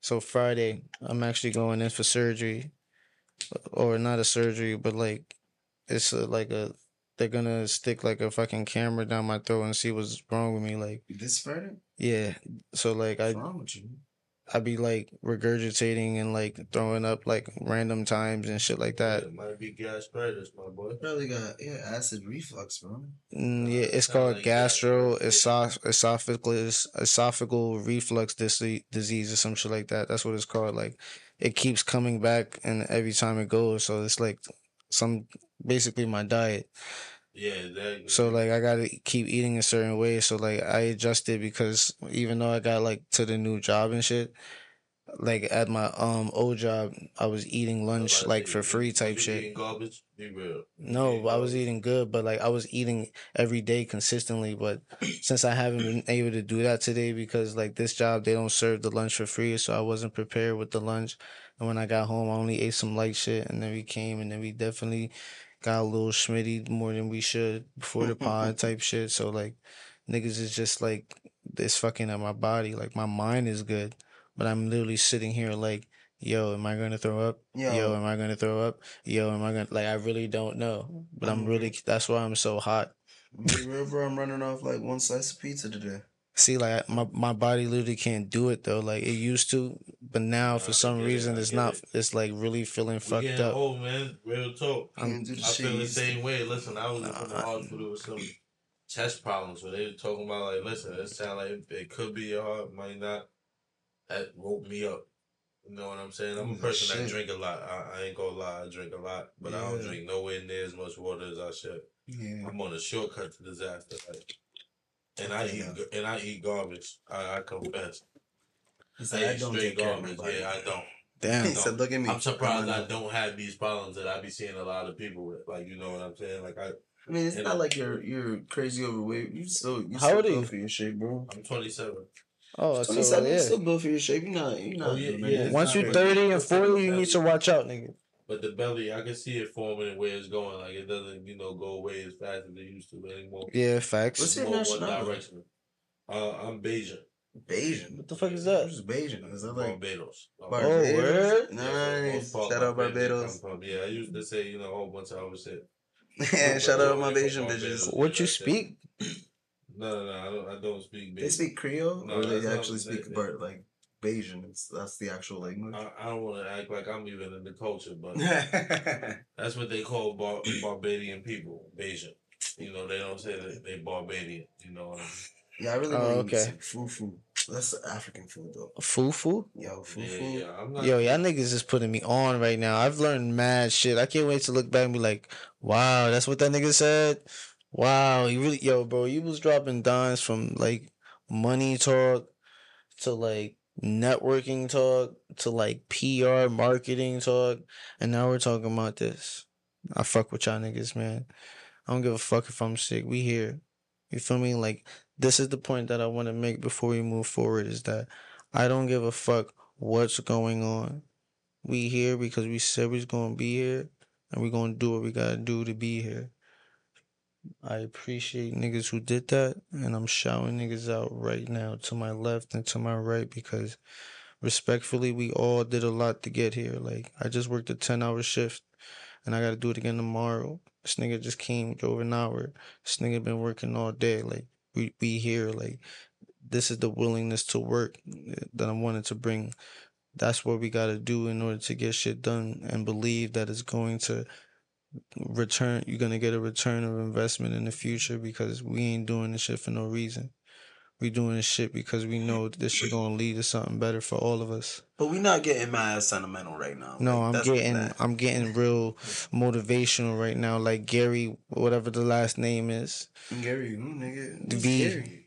So Friday, I'm actually going in for surgery, or not a surgery, but like it's a, like a they're gonna stick like a fucking camera down my throat and see what's wrong with me. Like This Friday? yeah, so like I What's wrong with you? I be like regurgitating and like throwing up like random times and shit like that. It might be gastritis, my boy. Probably got yeah acid reflux, bro. Mm, yeah, it's Sound called like gastro that. esoph- esophagus esophageal reflux dis- disease or some shit like that. That's what it's called. Like it keeps coming back and every time it goes, so it's like some basically my diet. Yeah, exactly. So like I gotta keep eating a certain way. So like I adjusted because even though I got like to the new job and shit, like at my um old job, I was eating lunch like for free type shit. Eating garbage? Be real. No, I was eating good, but like I was eating every day consistently. But since I haven't been able to do that today because like this job they don't serve the lunch for free, so I wasn't prepared with the lunch. And when I got home, I only ate some light shit, and then we came, and then we definitely got a little schmitty more than we should before the pod type shit. So like niggas is just like this fucking at my body. Like my mind is good, but I'm literally sitting here like. Yo, am I gonna throw up? Yo. Yo, am I gonna throw up? Yo, am I gonna like? I really don't know, but I'm Mhm. really. That's why I'm so hot. Be real, bro. I'm running off like one slice of pizza today. See, like my my body literally can't do it though. Like it used to, but now for some get it, reason it's not. it. It's like really feeling We fucked getting up. old, man. Real talk. Can't do the I feel the same way. Listen, I was in the hospital with some chest problems where they were talking about like, listen, it sound like it, it could be your heart, might not. That woke me up. You know what I'm saying? I'm a Mm, person that drink a lot. I, I ain't gonna lie, I drink a lot, but I don't Yeah. drink nowhere near as much water as I should. Yeah. I'm on a shortcut to disaster, like, and I Okay, eat and I eat garbage. I, I confess. He I said, I eat don't straight take care garbage. Yeah, I don't. Damn. He said, look at me. I'm surprised I not- don't have these problems that I be seeing a lot of people with. Like, you know what I'm saying? Like, I, I mean, it's You not know. like you're you're crazy overweight. You still you How still old are you? for your shape, bro. I'm 27. Oh, so 27, you yeah. still built for your shape. You're not. You're not. Oh, yeah, doing yeah, Once not you're really- thirty and forty, you need to watch out, nigga. But the belly, I can see it forming and where it's going. Like, it doesn't, you know, go away as fast as it used to anymore. Yeah, facts. What's It's your nationality? Uh, I'm Bajan. Bajan. What the fuck is that? Who's Bajan? Is that like Barbados. Barbados? word? Nice. Both part Shout out Barbados they Barbados. come from. Yeah, I used to say, you know, a whole bunch of other shit. Yeah, shout out my Barbados. Bajan bitches. What you speak? No, no, no, I don't, I don't speak They speak Creole, No, or they actually what they speak say. Bart like Bajan. It's, that's the actual language. I, I don't want to act like I'm even in the culture, but that's what they call Bar- Barbadian people, Bajan. You know, they don't say that they Barbadian. You know what I mean? yeah, I really Oh, want to okay. eat some fufu. That's the African food though. Fufu? Yo, Yeah, fufu. yeah. I'm not. Yo, y'all niggas is putting me on right now. I've learned mad shit. I can't wait to look back and be like, wow, that's what that nigga said. Wow, he really, yo, bro, you was dropping dimes from like money talk to like networking talk to like PR marketing talk, and now we're talking about this. I fuck with y'all niggas, man. I don't give a fuck if I'm sick. We here. You feel me? Like this is the point that I want to make before we move forward is that I don't give a fuck what's going on. We here because we said we gonna be here and we gonna do what we gotta do to be here. I appreciate niggas who did that and I'm shouting niggas out right now to my left and to my right because respectfully we all did a lot to get here. Like I just worked a ten hour shift and I gotta do it again tomorrow. This nigga just came, drove an hour. This nigga been working all day. Like we we here. Like this is the willingness to work that I wanted to bring that's what we got to do in order to get shit done and believe that it's going to return you're going to get a return of investment in the future because we ain't doing this shit for no reason we doing this shit because we know this shit going to lead to something better for all of us But we not getting mad sentimental right now. no Like, i'm getting i'm getting real motivational right now like gary whatever the last name is Gary, who, nigga? Who's V. Gary?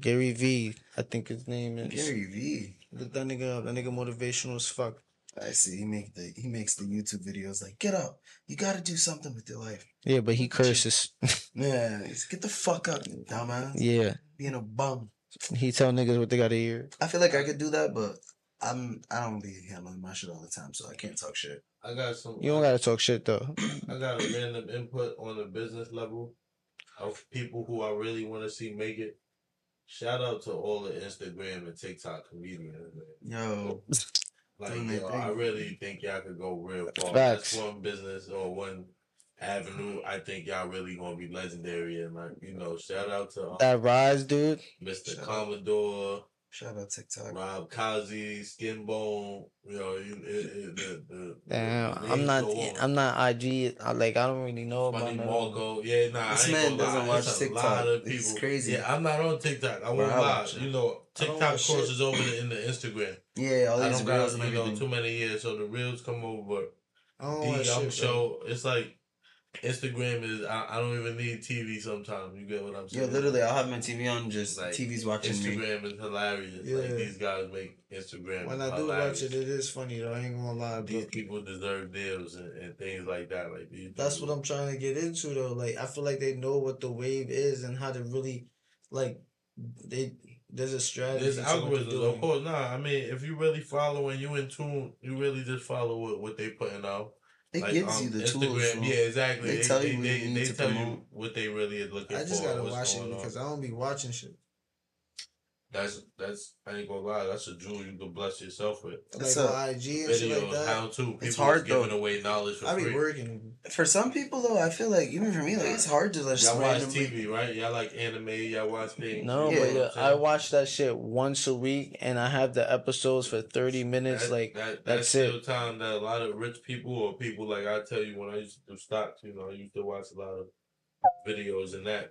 gary v i think his name is Gary V. look that nigga up that nigga motivational as fuck I see. He make the he makes the YouTube videos like, get up. You got to do something with your life. yeah but he Look at you. curses Yeah, he's, get the fuck up, you dumbass. yeah Being a bum. he tell niggas what they gotta hear I feel like I could do that, but I'm I don't be handling my shit all the time, so I can't talk shit. I got some. you don't gotta talk shit though I got a random input on the business level of people who I really want to see make it. Shout out to all the Instagram and TikTok comedians, man. Yo, Like, Doing their yo, thing. I really think y'all could go real far. Facts. That's one business or one avenue. I think y'all really gonna be legendary. And like, you know, shout out to um, that rise dude Mr. Shout out. Commodore, shout out TikTok. Rob Kazi, Skinbone. You know, it, it, it, the, the, Damn, the I'm not. I'm not IG. I, like I don't really know about Funny none of them. Yeah, nah, This I ain't man gonna doesn't lie. watch It's a TikTok. lot of It's people. crazy. Yeah, I'm not on TikTok. I won't lie. watch. You know, TikTok watch shit. crosses over to- in the Instagram. Yeah, all I these don't reels got you know too many years, so the reels come over. But I don't The watch young shit, show, it's like Instagram is. I, I don't even need TV sometimes. You get what I'm saying? Yeah, literally, I'll have my TV on, just Like, TV's watching me. Instagram is hilarious. Yeah. Like these guys make Instagram. When I do hilarious. watch it, it is funny though. I ain't gonna lie, These but people deserve deals and, and things like that. Like these that's what I'm trying to get into though. Like I feel like they know what the wave is and how to really, like, they there's a strategy. There's to what they're algorithms, of course. Nah, I mean, if you really follow and you in tune, you really just follow what, what they putting out. It Like, gives um, you the Instagram, tools. yeah, exactly. They They, tell they, you what they, you they tell promote. you what they really are looking I just gotta watch it on. because I don't be watching shit. That's that's I ain't gonna lie. That's a jewel you can bless yourself with. Like It's on a- IG and shit like that. how to. People It's hard, giving though. away knowledge for I be free. working. For some people, though, I feel like even for me, like it's hard to just Y'all watch randomly. TV, right? Y'all like anime. Y'all watch things. No, Yeah. but yeah, I'm I saying? watch that shit once a week, and I have the episodes for thirty minutes. That- like that, that's that's it. still time that a lot of rich people or people like I tell you when I used to do stocks, you know, I used to watch a lot of videos and that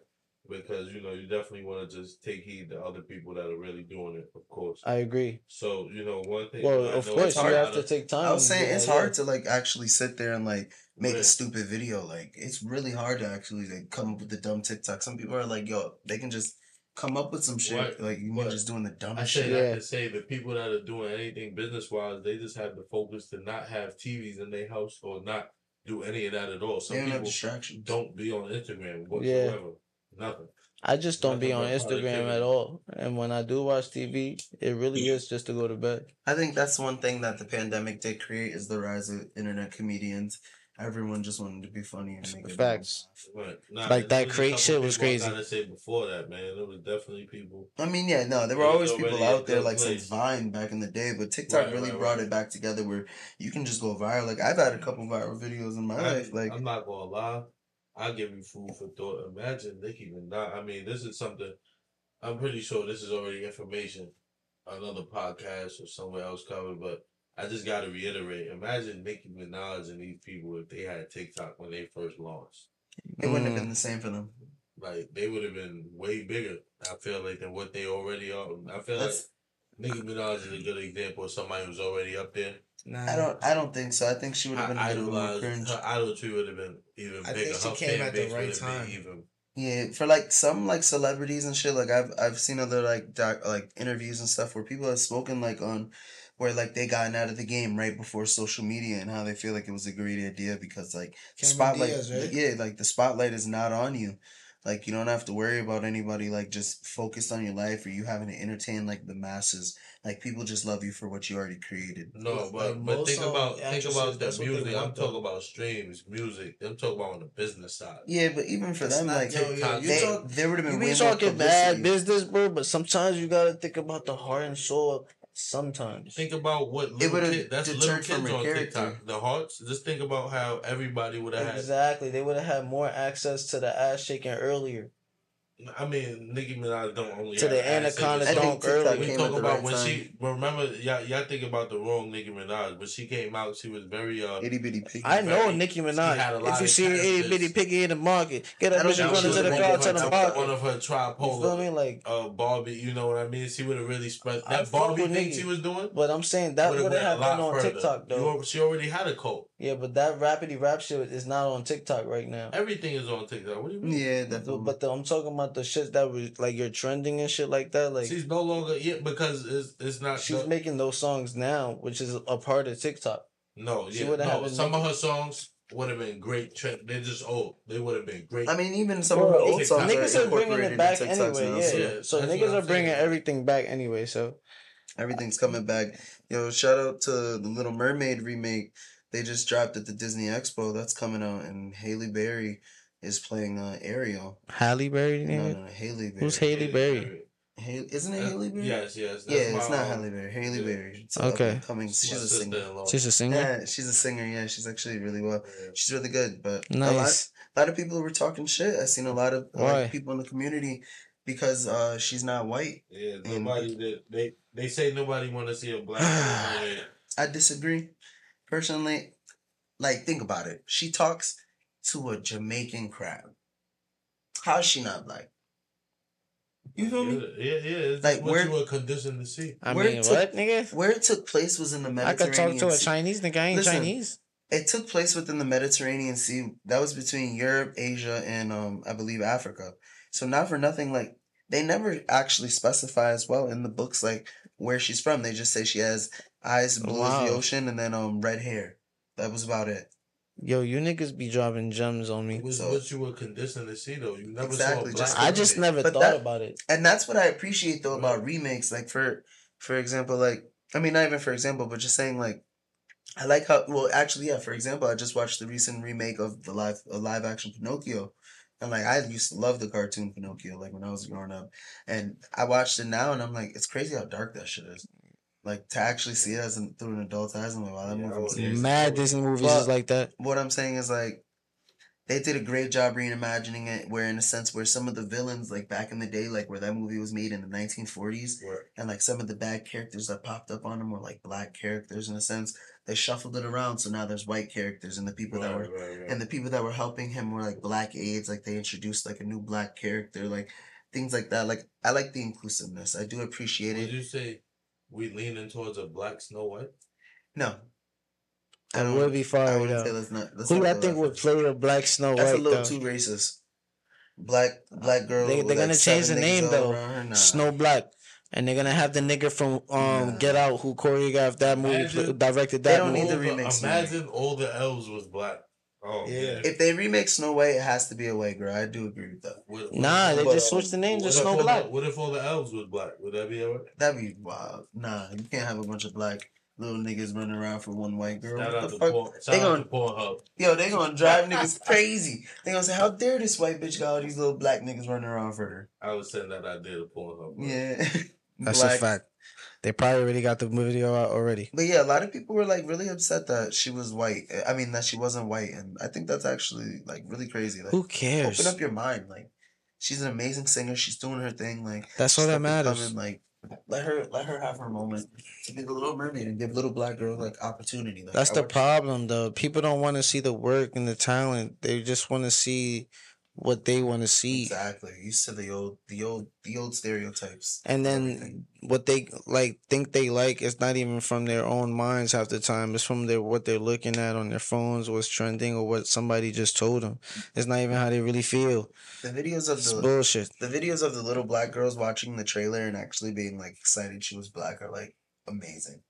because you know you definitely want to just take heed to other people that are really doing it, of course. I agree. So you know one thing. Well, of course, you have to of- take time. I was saying it's hard to like actually sit there and like make Yeah. a stupid video. Like it's really hard to actually like come up with the dumb TikTok. Some people are like, yo, they can just come up with some shit. Right. Like you But just doing the I dumbest say shit. Yeah. that to say the people that are doing anything business wise, they just have the focus to not have TVs in their house or not do any of that at all. They Some don't people don't be on Instagram whatsoever. Nothing. I just don't be on Instagram at all. And when I do watch TV, it really is just to go to bed. I think that's one thing that the pandemic did create is the rise of internet comedians. Everyone just wanted to be funny and make everyone Facts. laugh. Right. Nah, Like, that there's a crate shit was people I crazy. gotta say before that, man, there was definitely people. I mean, yeah, no, there were always people out there good like since. Vine back in the day, but TikTok Right, really right, brought right. it back together where you can just go viral. Like I've had a couple viral videos in my I, life. Like I'm not gonna lie, I give you food for thought. Imagine Nicki Minaj. I mean, this is something. I'm pretty sure this is already information, another podcast or somewhere else covered, but. I just gotta reiterate. Imagine Nicki Minaj and these people if they had TikTok when they first launched. it wouldn't have Mm. been the same for them. Like they would have been way bigger. I feel like than what they already are. I feel That's like Nicki Minaj is a good example of somebody who's already up there. Nah, I don't I don't think so. I think she would have been a little idolized, cringe. her idolatry would have been even I bigger. think she her came at the right would have been time. even. Yeah, for like some like celebrities and shit. Like I've I've seen other like doc, like interviews and stuff where people have spoken like on where like they gotten out of the game right before social media and how they feel like it was a great idea because like Cameron spotlight Diaz, right? yeah like the spotlight is not on you like you don't have to worry about anybody like just focus on your life or you having to entertain like the masses like people just love you for what you already created No, Like, but but think about think about the that's what they music. I'm talking about streams, music. I'm talking about on the business side. yeah but even for That's them like yo, yo, TikTok, you they, talk- there would have been You be talking bad business, bro, but sometimes you gotta think about the heart and soul. Of Sometimes. Think about what little would've kid, that's little deterred kids from her on character. TikTok. The hearts. Just think about how everybody would have had. Exactly. They would have had more access to the ass shaking earlier. I mean, Nicki Minaj don't only To have the ass Anaconda singers. I think donk TikTok early. We talk about right when time. she remember y'all y'all think about the wrong Nicki Minaj, but she came out. She was very uh. Itty bitty pig. I know very- Nicki she had a Minaj. If you see itty bitty piggy in the market, get I up don't and run if into the car to the of market. one of her You feel tripolar me? Like, uh Barbie. You know what I mean? She would have really spread that fuck Barbie thing Nicki. she was doing. but I'm saying that would've would have a lot happened on further. TikTok though. al- she already had a cult. Yeah, but that rapidy rap shit is not on TikTok right now. Everything is on TikTok. What do you mean? Yeah, So, definitely. but the, I'm talking about the shit that was like you're trending and shit like that. Like She's no longer yeah because it's it's not. she's the- making those songs now, which is a part of TikTok. no, she yeah, would've no. had Some been of her songs would have been great. Tre- They're just old. They would have been great. I mean, even some Bro, of her old songs niggas are niggas are bringing incorporated it back anyway. now, Yeah, so Yeah, so that's niggas I'm are bringing saying. everything back anyway. So everything's coming back. Yo, shout out to the Little Mermaid remake. They just dropped at the Disney Expo. That's coming out, and Haley Berry is playing uh, Ariel. Halle Berry, No, no, no, Haley Berry. Who's Haley Berry? Haley, isn't it Uh, Haley Berry? Yes, yes. Yeah, it's not Halle Berry. Haley yeah. Berry. It's Okay. coming. my She's a singer. She's a singer. Yeah, she's a singer. Yeah, she's actually really well. Yeah. She's really good. But a lot, Nice. a lot of people were talking shit. I seen a lot of Why? like, people in the community because uh, she's not white. Yeah, And- nobody. They, they they say nobody want to see a black. woman. I disagree. Personally, like think about it. She talks to a Jamaican crowd. How's she not black? You feel me? Yeah, yeah. It's Like, like what where- you were conditioned to see. I Where mean, to- what, nigga? Where it took place was in the Mediterranean. I could talk to a Chinese nigga. I ain't Listen, Chinese. It took place within the Mediterranean Sea. That was between Europe, Asia, and um, I believe Africa. So not for nothing, like they never actually specify as well in the books, like where she's from. They just say she has eyes blue as the ocean and then um red hair. That was about it. Yo, you niggas be dropping gems on me. It was So- what you were conditioned to see, though. You never Exactly, saw a black. just- I just never But thought that- about it. and that's what I appreciate though about remakes. Like for for example, like I mean not even for example, but just saying like I like how well actually yeah. For example, I just watched the recent remake of the live a live action Pinocchio, and like I used to love the cartoon Pinocchio like when I was growing up, and I watched it now and I'm like it's crazy how dark that shit is. Like to actually see it as an, through an adult's eyes, I'm like wow that Yeah, movie. was would- Mad Disney movies But- is like that. What I'm saying is like they did a great job reimagining it where in a sense where some of the villains like back in the day like where that movie was made in the 1940s Where- and like some of the bad characters that popped up on them were like black characters in a sense they shuffled it around so now there's white characters and the people that were right, right. and the people that were helping him were like black aides like they introduced like a new black character like things like that like i like the inclusiveness i do appreciate Would it you say we leaning towards a black Snow White? no That don't- would be I fire wouldn't though. say let's not let's Who I think that would far. play a Black Snow White? That's a little though? too racist. Black black girl. They, they're like, gonna change the name, though. Nah. Snow Black, and they're gonna have the nigga from um Nah. Get Out who choreographed that movie, Imagine- pl- directed They that don't need movie. the All the- remix, Imagine all the elves was black. Oh Yeah. yeah. If they remake Snow White, it has to be a white girl. I do agree with that. What- what Nah, if they all- just switched the name to what if Snow all the- Black. What if all the elves were black? Would that be alright? That'd be wild. Nah, you can't have a bunch of black little niggas running around for one white girl. Shout What out the to fuck? Paul. They Shout gonna- to Pornhub. Yo, they gonna drive niggas crazy. They gonna say, "How dare this white bitch got all these little black niggas running around for her?" I was saying that idea to Pornhub. bro. Yeah, That's Black- a fact. They probably already got the video out already. But yeah, a lot of people were like really upset that she was white. I mean, that she wasn't white, and I think that's actually like really crazy. Like, Who cares? open up your mind. Like, she's an amazing singer. She's doing her thing. Like, That's all that matters. coming, Like, let her let her have her moment to be the Little Mermaid and give little black girl like opportunity. Like, That's I the problem, though. People don't want to see the work and the talent. They just want to see what they want to see. Exactly. Used to the old the old the old stereotypes. And then everything. what they like think they like is not even from their own minds half the time. It's from their what they're looking at on their phones, what's trending, or what somebody just told them. It's not even how they really feel. the videos of It's the bullshit. the videos of the little black girls watching the trailer and actually being like excited she was black are like amazing.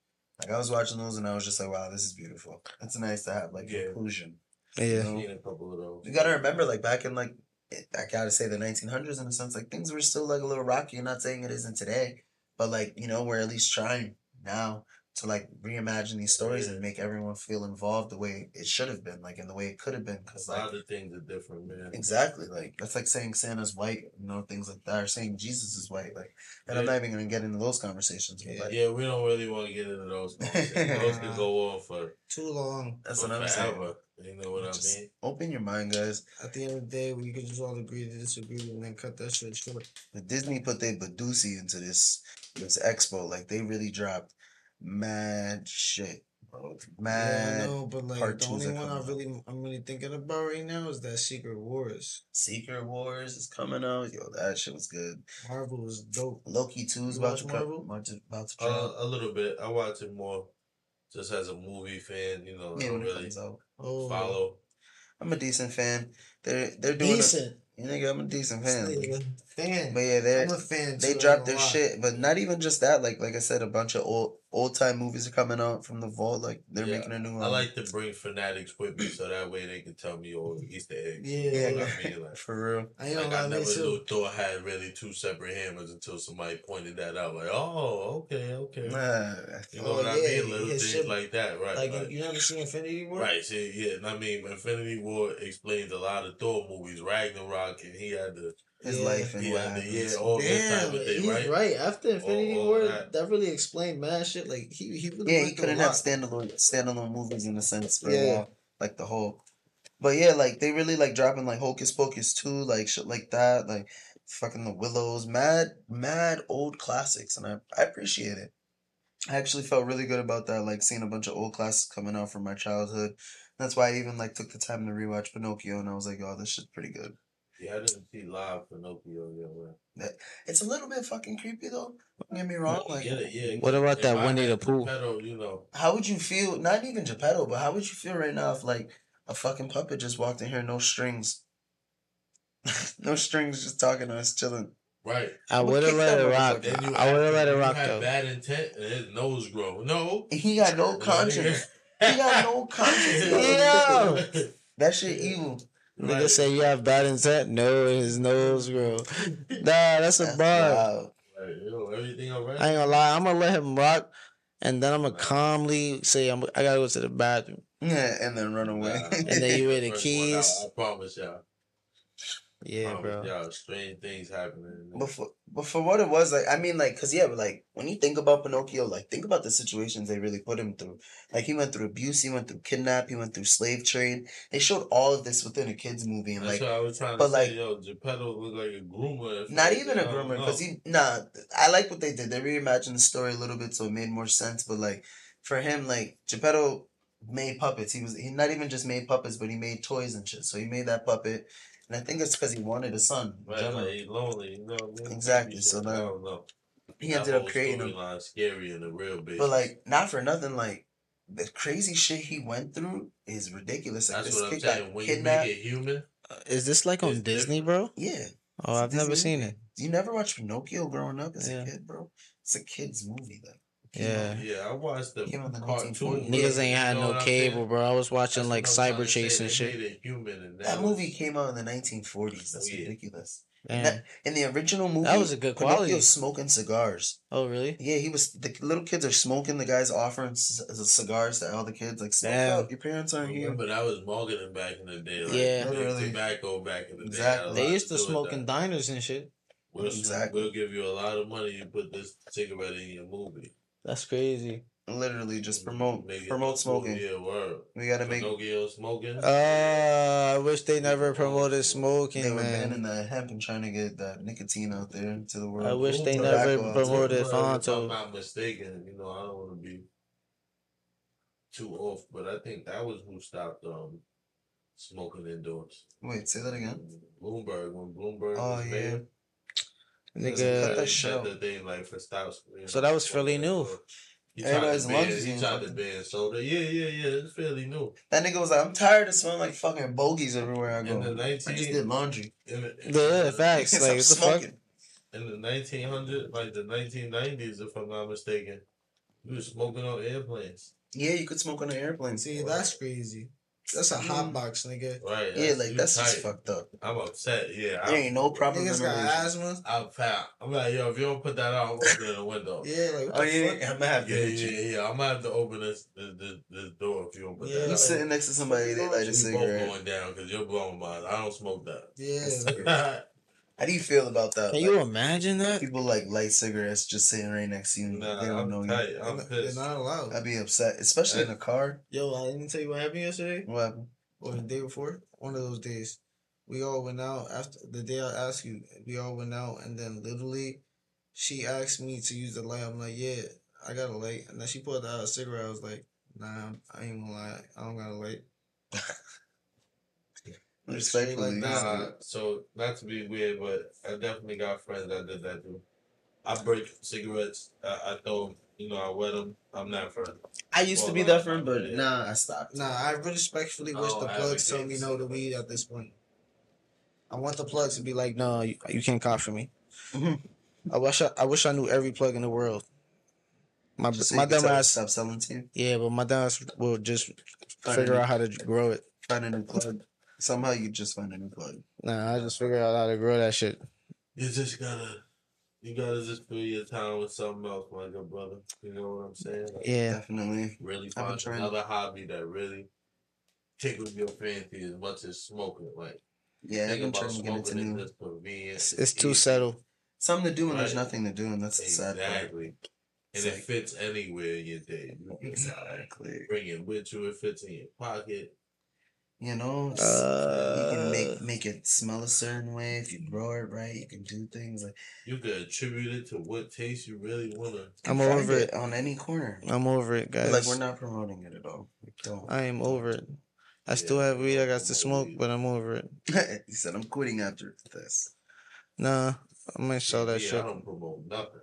Like I was watching those and I was just like, wow, this is beautiful. It's nice to have like Yeah. inclusion. Yeah. know? Seen a couple of. You gotta remember, like back in like I gotta say the 1900s in a sense, like things were still like a little rocky. I'm not saying it isn't today, but like you know we're at least trying now to like reimagine these stories and make everyone feel involved the way it should have been, like in the way it could have been. Because A like lot of things are different, man. exactly, like that's like saying Santa's white, you know, things like that, or saying Jesus is white, like. And I'm not even gonna get into those conversations, but Yeah. like, Yeah, we don't really want to get into those. conversations. those can go on for, Too long. that's what I'm saying. You know what Just I mean? Open your mind, guys. At the end of the day, we can just all agree to disagree and then cut that shit short. But Disney put their Badusi into this this expo. Like they really dropped mad shit, bro. Yeah, Mad I know, but like the only one I really out. I'm really thinking about right now is that Secret Wars. Secret Wars is coming out. Yo, that shit was good. Marvel was dope. Loki 2 is about watch to Marvel? come. About to, about to drop. Uh, a little bit. I watch it more just as a movie fan. You know, I yeah, don't really. Oh, follow. I'm a decent fan. They're they're doing decent. A, you nigga, I'm a decent fan. Fan. fan. But yeah, they're I'm a fan. they too, dropped their gonna lie. shit, but not even just that. Like like I said, a bunch of old old time movies are coming out from the vault. Like they're Yeah, making a new one. I like to bring fanatics with me so that way they can tell me all the Easter eggs. Yeah. You know yeah, what I mean? Like, for real. I ain't like gonna I lie, never me too. knew Thor had really two separate hammers until somebody pointed that out. Like, oh, okay, okay. Nah, You know Oh, what I yeah, mean? Little his things shit- like that, right? Like right. you never seen Infinity War? Right, see, yeah, and I mean, Infinity War explains a lot of Thor movies. Ragnarok, and he had to, his Yeah. life and he what had yeah, all Damn, of thing, he's right? right. After Infinity all War, that. that. really explained mad shit. Like he, he really Yeah, he couldn't a have lot. standalone standalone movies in a sense for a while, like the whole. But yeah, like they really like dropping like Hocus Pocus two, like shit like that, like fucking the Willows, mad mad old classics, and I I appreciate it. I actually felt really good about that, like seeing a bunch of old classics coming out from my childhood. That's why I even like took the time to rewatch Pinocchio, and I was like, oh, this shit's pretty good. Yeah, I didn't see live Pinocchio yet. man. It's a little bit fucking creepy though. Don't get me wrong. Like, get it, yeah. What about If that I Winnie had the Pooh? Geppetto, you know, How would you feel? Not even Geppetto, but how would you feel right now if like a fucking puppet just walked in here, no strings, no strings, just talking to us, chilling? right? I would have kick let that it rock. motherfucker. Then you I would have let it rock had though. bad intent and his nose grow. No, He got no conscience. He got no conscience. Yeah. That shit evil. Nigga Right. say you have bad intent. No, his nose grow. Nah, that's a That's bar. wild. Right, yo, everything all right? I ain't gonna lie. I'm gonna let him rock, and then I'm gonna calmly say I'm. I gotta go to the bathroom. Yeah, and then run away. Nah. And then you wear the First one out, keys. I promise y'all. Yeah, promise bro. Y'all, strange things happening. But for, but for what it was, like, I mean, like, cause yeah, like, when you think about Pinocchio, like, think about the situations they really put him through. Like, he went through abuse, he went through kidnap, he went through slave trade. They showed all of this within a kid's movie, and That's like, what I was trying to but, say. like- yo, Geppetto looked like a groomer. not first, even a groomer, cause he, nah, I like what they did. They reimagined the story a little bit, so it made more sense. But like, for him, like, Geppetto made puppets. He was he not even just made puppets, but he made toys and shit. So he made that puppet, and I think it's because he wanted a son. Right, like, he's lonely, you know what I mean? Exactly, so I then don't he That ended up creating him. scary in a real basis. But like, not for nothing, like the crazy shit he went through is ridiculous. Like that's this what I'm saying. When you make it human, Uh, Is this like on Disney, different. bro? Yeah, Oh, It's a I've never seen it. you never watched Pinocchio growing up as Yeah. a kid, bro. It's a kid's movie, though. Yeah. yeah, I watched the Came out the cartoon. 1940s. Niggas ain't you had know no what saying? cable, bro. I was watching That's like what Cyber. Chase and shit. made it human, and That movie came out in the 1940s. That's yeah. ridiculous. Damn. That- In the original movie, That was a good quality. Pinocchio's smoking cigars. Oh, really? Yeah, he was. The little kids are smoking. The guy's offering c- cigars to all the kids. Like, smoke Damn. up. Your parents aren't here. But I was marketing back in the day. Like, Yeah. big Literally. tobacco back in the day. Exactly. had a They used to do with smoke in diners and shit. We'll, Exactly. we'll give you a lot of money. You put this cigarette in your movie. That's crazy. Literally, just promote Make it promote smoking. Yeah, word. We gotta make. Pinocchio smoking. Uh, I wish they never promoted smoking. They smoking, were banning man. the hemp and trying to get that nicotine out there into the world. I wish they Tobacco never promoted Well, If I'm not mistaken, you know, I don't want to be too off, but I think that was who stopped um smoking indoors. Wait, say that again. Bloomberg when Bloomberg Oh, was yeah. Mayor. Cut Nigga, that shit out. that they like for stops. you So that was fairly smoking new. indoors. He tried Everybody's to ban, lungs is he getting tried to ban soda. Yeah, yeah, yeah. It's fairly new. That nigga was like, I'm tired of smelling like fucking bogeys everywhere I go. In the I just did laundry. in the, in yeah, the- facts. Like, what the fuck? in the 1900s, like the 1990s, if I'm not mistaken, we were smoking on airplanes. Yeah, you could smoke on an airplane. See, that's crazy. That's a Mm. hot box, nigga. Right. Yeah, like you that's just fucked up. I'm upset. Yeah. There I'm, ain't no problem. Niggas got asthma. I'm fat. I'm like, yo, if you don't put that out, I'm opening the window. Yeah, like what Oh yeah, fuck? I'm gonna have to Yeah, hit yeah, you. yeah. I'm gonna have to open this this, this, this door if you don't put Yeah, that You out. like- sitting next to somebody, they light a We both cigarette. going down because you're blowing mine. I don't smoke that. Yeah. How do you feel about that? Can Like, you imagine that? people like light cigarettes just sitting right next to you. and nah, they don't I'm know you. I'm They're not allowed. I'd be upset, especially in a car. Yo, I didn't tell you what happened yesterday What happened? or the day before. One of those days, we all went out after the day I asked you. We all went out, and then literally, she asked me to use the light. I'm like, yeah, I got a light, and then she pulled out a cigarette. I was like, nah, I ain't gonna lie, I don't got a light. Like, straight Respectfully, like that. Nah, so not to be weird, but I definitely got friends that did that too. I break cigarettes. I, I throw 'em, You know, I wet them. I'm not friend. I used to be that friend, but nah, I stopped. Nah, I respectfully wish Oh, the plugs tell me advocates. no to weed at this point. I want the plugs to be like, no, you, you can't cop for me. I wish I, I wish I knew every plug in the world. My so my you can dumb ass, stop selling to you. yeah, but my dumb ass will just Find figure out how to grow it. Find a new plug. Somehow you just find a new plug. Nah, I just figure out how to grow that shit. You just gotta, you gotta just fill your time with something else, my good brother. You know what I'm saying? Like, Yeah, Definitely. Really I've been find trying- another hobby that really tickles your fancy as much as smoking. Like, Yeah, I've think been about trying to get into new just it's, it's too easy. subtle. something to do when there's nothing to do, and that's the sad part. Exactly. And It's it like- fits anywhere in your day. You can Exactly. Bring it with you. It fits in your pocket. You know, it's- you can make uh. make it smell a certain way if you grow it right. You can do things like You could attribute it to what taste you really wanna. I'm over it. on any corner. I'm over it, guys. Like we're not promoting it at all. We don't. I am over it. I Yeah, still have weed I got to smoke, over but I'm over it. he said, "I'm quitting after this." Nah, I'm gonna sell that yeah, shit. I don't promote nothing.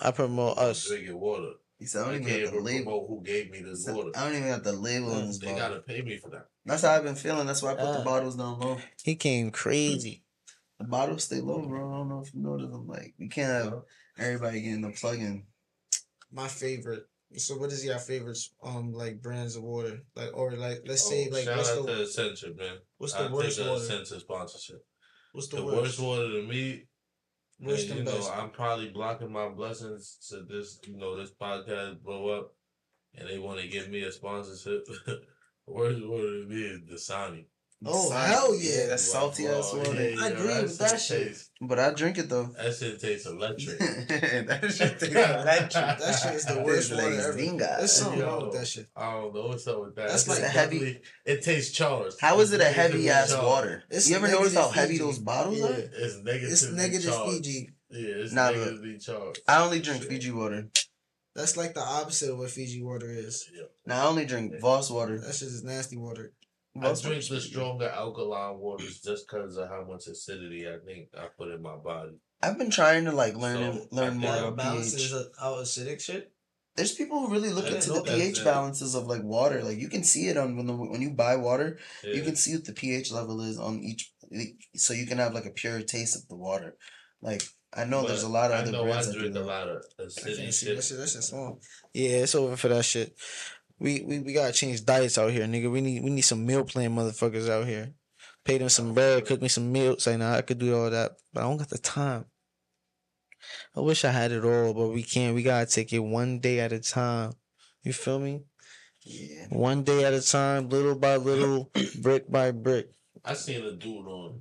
I promote us. drinking water. He said, "I I don't can't even have the label. who gave me this said, water. I don't even have the label on this They bottle. gotta pay me for that. That's how I've been feeling. That's why I put Ah. the bottles down low. He came crazy. The bottles stay low, bro. I don't know if you noticed. I'm like, we can't have everybody getting the plug in. My favorite. So, what is your favorite um like brands of water? Like, or like, let's say Oh, like, shout what's out the to Ascension, man. what's I the worst take a water? Ascension sponsorship. What's the, The, worst? worst water to me. And, than you know, best. I'm probably blocking my blessings to this, you know, this podcast blow up, and they want to give me a sponsorship. worst water to me is Dasani. Oh, Sorry. hell yeah. that's salty ass water. yeah, I agree with that shit. tastes- But I drink it though. That shit tastes electric. that shit tastes electric. That shit is the worst Tastes water ever. Zinga. There's something Yo. wrong with that shit. I don't know what's up with that. That's It's like a heavy- It tastes charged. How is it a heavy ass charged. water? It's you ever notice how heavy Fiji. those bottles Yeah. are? It's negative. It's negative charged. Fiji. Yeah, it's Nah, negatively charged. I only drink Shit. Fiji water. That's like the opposite of what Fiji water is. Yeah. Now I only drink Voss water. That shit is nasty water. I Voss drink the stronger alkaline waters just because of how much acidity I think I put in my body. I've been trying to like learn So, learn more about balances pH. out acidic shit. There's people who really look into the pH yeah. balances of like water. Like you can see it on when the, when you buy water, you can see what the pH level is on each, so you can have like a pure taste of the water. Like I know there's a lot of I other know brands I that do drink a lot of I acidic shit. that shit. That shit small. Yeah, it's over for that shit. We, we we gotta change diets out here, nigga. We need we need some meal plan motherfuckers out here. Pay them some bread, cook me some meals. Like, nah, I could do all that, but I don't got the time. I wish I had it all, but we can't. We gotta take it one day at a time. You feel me? Yeah, One day at a time, little by little, brick by brick. I seen a dude on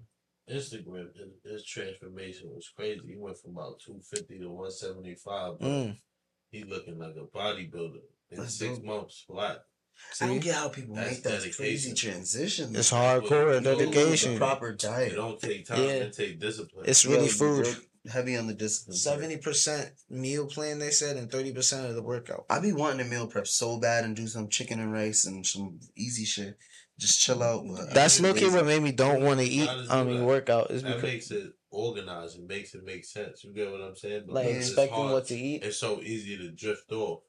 Instagram. His, transformation was crazy. He went from about two fifty to one seventy five. But Mm. he looking like a bodybuilder in That's six dope. months flat. I don't get how people That's make that crazy transition. It's hardcore You know, dedication. The proper It diet. don't take time. Yeah. It take discipline. It's really gotta food. Heavy on the discipline. Seventy percent meal plan, they said, and thirty percent of the workout. I be wanting to meal prep so bad and do some chicken and rice and some easy shit. Just chill out. But That's get looking lazy. what made me don't want to eat. I mean, that? workout is that because makes it organized. It makes it make sense. You get what I'm saying? like Because it's expecting hard. what to eat. it's so easy to drift off.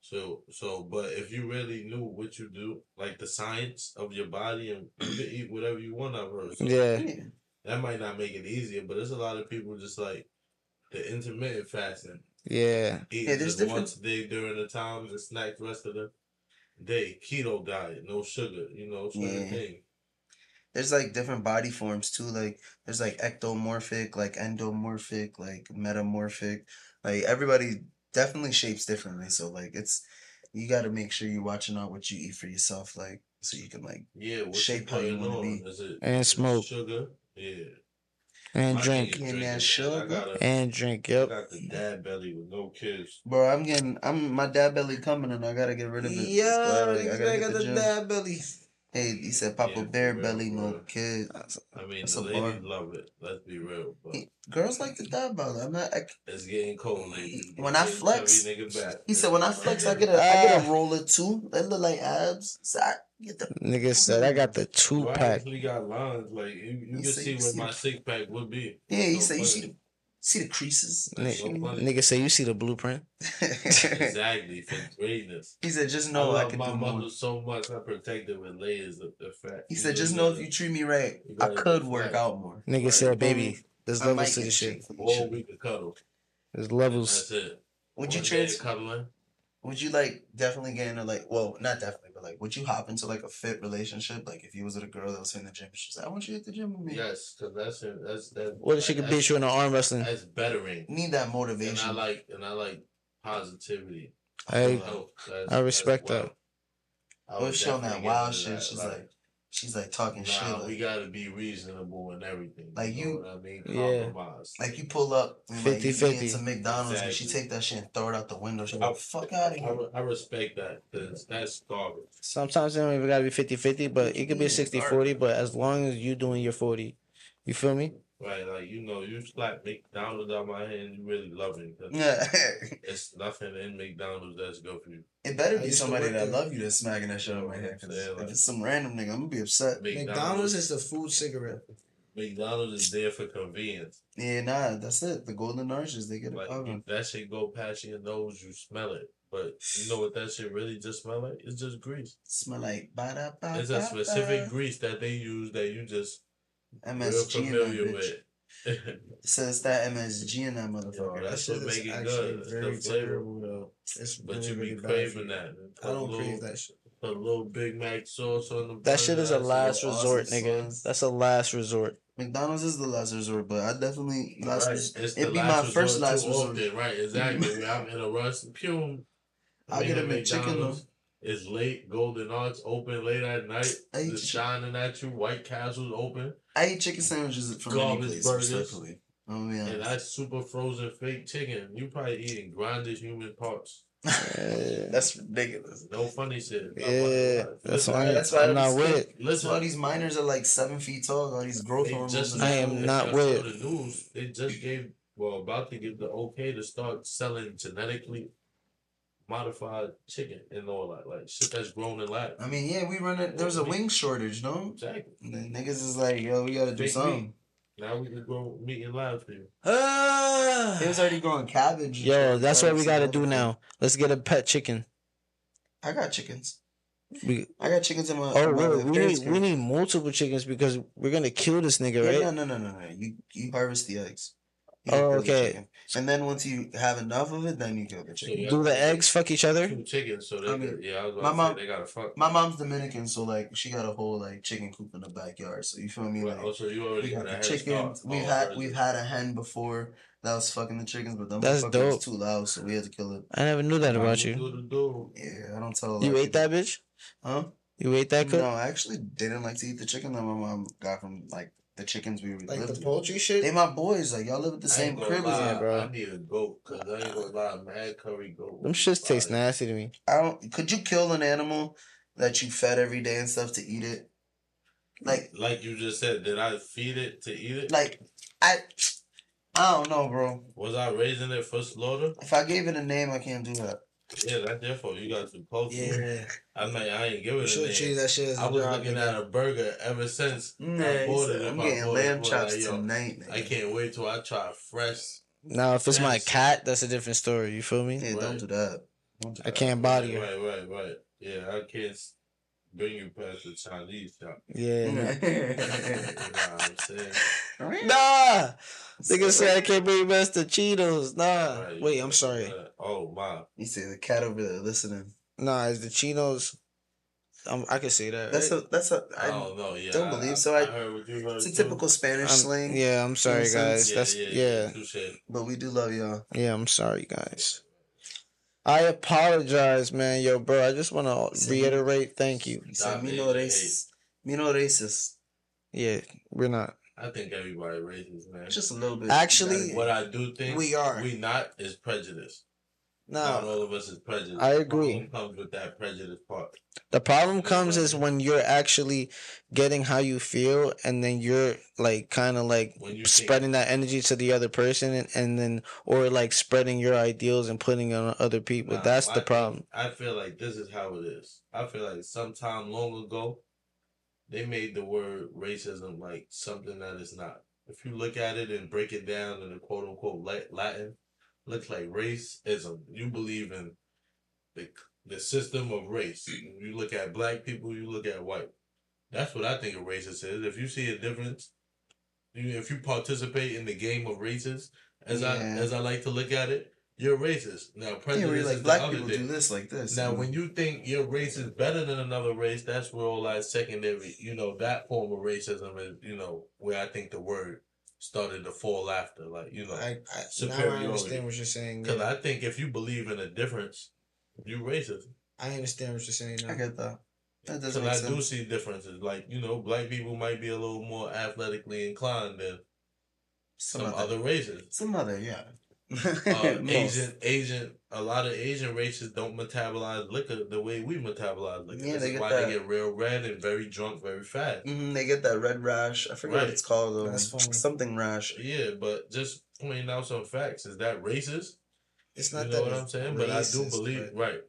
So so but if you really knew what you do, like the science of your body and you can eat whatever you want I've heard. So Yeah, Yeah. That might not make it easier, but there's a lot of people just like the intermittent fasting. yeah. Eating Yeah, there's just different- once a day during the time and snack the rest of the day, keto diet, no sugar, you know, certain Yeah. things. There's like different body forms too. Like there's like ectomorphic, like endomorphic, like metamorphic. Like everybody definitely shapes differently. So like it's you got to make sure you're watching out what you eat for yourself, like so you can like Yeah, Shape how you wanna be. It And smoke. sugar? Yeah. and My drink And that drinking, man. I sugar. got a- and drink. I Yep. got the dad belly with no kids. Bro, I'm getting I'm my dad belly coming and I gotta get rid of it. Yeah, like, I niggas gotta ain't got the the dad belly. Hey, he said Papa Yeah, Bear real, belly, for no real. kid. I mean, That's the a ladies bar. love it. Let's be real, but Girls like the dad belly. I'm not. I, it's getting cold, ladies. When I flex, chubby nigga back. he said when I flex, I get a I get a Ah. roller too. They look like abs. So I get the Nigga said I got the two You pack. actually got lines. Like you, you can said see you what see my six pack would be. yeah. He So said you see funny. the see the creases. Nigga, nigga say you see the blueprint. Exactly for greatness. he said just know I, love can my do more. mother so much. I protect her with layers of the fat. He said just know if you treat me right, I could work out more. Nigga Right. said, baby, there's I might levels to get this shit. shit. Or we could cuddle. There's That's levels. it. Would you One day trans? cuddling? Would you like definitely get into like well not definitely but like would you hop into like a fit relationship like if you was with a girl that was in the gym she's like I want you to hit the gym with me Yes, because that's it. That's that. What if she could that's- beat you in the arm wrestling? That's bettering. need that motivation. And motivation I like and I like positivity. Hey, Health. That's- I respect that. wild. I What would if she on that definitely get wild shit that, she's like she's like talking Nah, shit we gotta be reasonable and everything. Like you, you- know what I mean? Yeah. Compromise. like you pull up and like you 50-50. get into McDonald's and she take that shit and throw it out the window she's I- like fuck out of here re- I respect that because that's garbage. Sometimes it don't even gotta be 50 50, but it could be a 60 40. But as long as you doing your 40, you feel me? Right? Like you know, you slap McDonald's out my hand, you really love it. 'cause yeah It's nothing in McDonald's that's good for you. it better be somebody that love you that's smacking that shit on my head 'cause Yeah, like- if it's some random nigga I'm gonna be upset McDonald's is the food cigarette. McDonald's is there for convenience. yeah nah that's it the golden arches they get it Like popping if that shit go past your nose, you smell it. But you know what that shit really just smell like? It's just grease. smell like ba da ba It's a specific grease that they use that you just real MSG in that bitch. it's that MSG in that motherfucker. Yo, That that's shit what make it actually good. It's very the terrible though. It's But really, you be really craving that. I don't a crave that shit. Put a little Big Mac sauce on the That shit is a last resort, awesome nigga. sauce. That's a last resort. McDonald's is the last resort, but I definitely last Right. res- it'd be my first last resort. often, right? Exactly. I'm in a rush. Pew. I'll get a McChicken, It's late. Golden Arches open late at night. I eat, It's shining at you. White Castle's open. I eat chicken sandwiches from any Garbage place, burgers. respectfully. Oh And yeah. that's super frozen fake chicken. You probably eating grinded human parts. That's ridiculous. No funny shit. Yeah, funny- that's why that's why I'm not every with it. That's Listen, why these miners are like seven feet tall. All these growth hormones. just I am not y'all with saw the news. They just gave well about to give the okay to start selling genetically modified chicken and all that like shit that's grown in lab. I mean, yeah, we run it. There's a wing shortage, no? Exactly. And then niggas is like, yo, we gotta do Big something. Now we can grow meat in lab here. you. Ah. It was already growing cabbage. Yo, shit, that's what we gotta do now. Let's get a pet chicken. I got chickens. We I got chickens in my. oh in my we need we need multiple chickens because we're gonna kill this nigga, Yeah, right? No, no, no, no, no. You you harvest the eggs. You Oh, kill the okay. And then once you have enough of it, then you kill the chicken. yeah, Do the eggs fuck each other? Two chickens, so they I could, mean, yeah. I was my about to mom- say they gotta fuck. My mom's Dominican, so like she got a whole like chicken coop in the backyard. So you feel me? Right, Like oh, Also, you we already got got the head chickens. We've Oh, had already. we've had a hen before that was fucking the chickens, but them That's dope. was too loud, so we had to kill it. I never knew that about you. the do. Yeah, I don't tell. You of ate that bitch? Huh? You ate that cook? No, I actually didn't like to eat the chicken that my mom got from like the chickens we Like lived the with. poultry shit. They my boys. Like y'all live at the I same ain't gonna crib as me. bro. I need a goat because I ain't gonna lie, a mad curry goat. Them shits taste nasty to me. I don't. Could you kill an animal that you fed every day and stuff to eat it? Like, Like you just said, did I feed it to eat it? like I, I don't know, bro. Was I raising it for slaughter? If I gave it a name, I can't do that. Yeah, that's your fault. You got to post it. Yeah, I mean, I ain't giving it should name. treat that shit as a I was looking at a burger ever since I Nah, bought it. I'm getting lamb I'm like, chops yo, tonight. I can't wait till I try fresh. Now, if it's my cat, that's a different story. You feel me? Yeah, don't do that. Don't do I that. can't body her. Right, right, right. Yeah, I can't s- bring you past the Chinese shop. Yeah. you know what I'm saying? Nah, nigga said I can't bring back the Cheetos. Nah, Right, wait, I'm sorry. uh, Oh my. You see the cat over there listening. nah, it's the Cheetos. Um, I can say that. That's right? a that's a. I I, don't know. Yeah, don't believe so. I- heard what you heard it's a typical Spanish I'm- slang. yeah, I'm sorry, guys. Yeah, That's yeah, yeah, yeah. touche. But we do love y'all. yeah. I'm sorry, guys. I apologize, man. Yo, bro, I just want to Same. reiterate. Thank you. He said, Stop "Me no racist. Me no racist." Yeah, we're not. I think everybody racist, man. Just a little bit. Actually, what I do think We are. we not is prejudice. Not No, all of us is prejudiced. I The agree. problem Comes with that prejudice part. the problem comes is when you're actually getting how you feel, and then you're like kind of like think- spreading that energy to the other person, and, and then or like spreading your ideals and putting it on other people. Nah, That's the problem. I feel like this is how it is. I feel like sometime long ago, they made the word racism like something that is not. If you look at it and break it down in the quote unquote Latin, looks like racism. You believe in the the system of race. You look at black people, you look at white. That's what I think a racist is. If you see a difference, you, if you participate in the game of races, as I as I like to look at it, you're racist. Now, Yeah, prejudice we're is like the black other people thing. do this like this. Now, when you think your race is better than another race, that's where all that secondary, you know, that form of racism is, you know, where I think the word started to fall after, like, you know, I, I now I understand what you're saying. because yeah. I think if you believe in a difference, you racist. I understand what you're saying. Now. I get that. That doesn't make I do see differences, like you know, black people might be a little more athletically inclined than Some, some, other, other races. some other, yeah. Uh, Most. Asian, Asian, a lot of Asian races don't metabolize liquor the way we metabolize liquor. Yeah, this they is get why that. they get real red and very drunk very fast. Mhm, they get that red rash. I forget Right. what it's called. Though. That's funny. Something rash. Yeah, but just pointing out some facts is that racist? It's You not know that what I'm saying? But I do believe but right.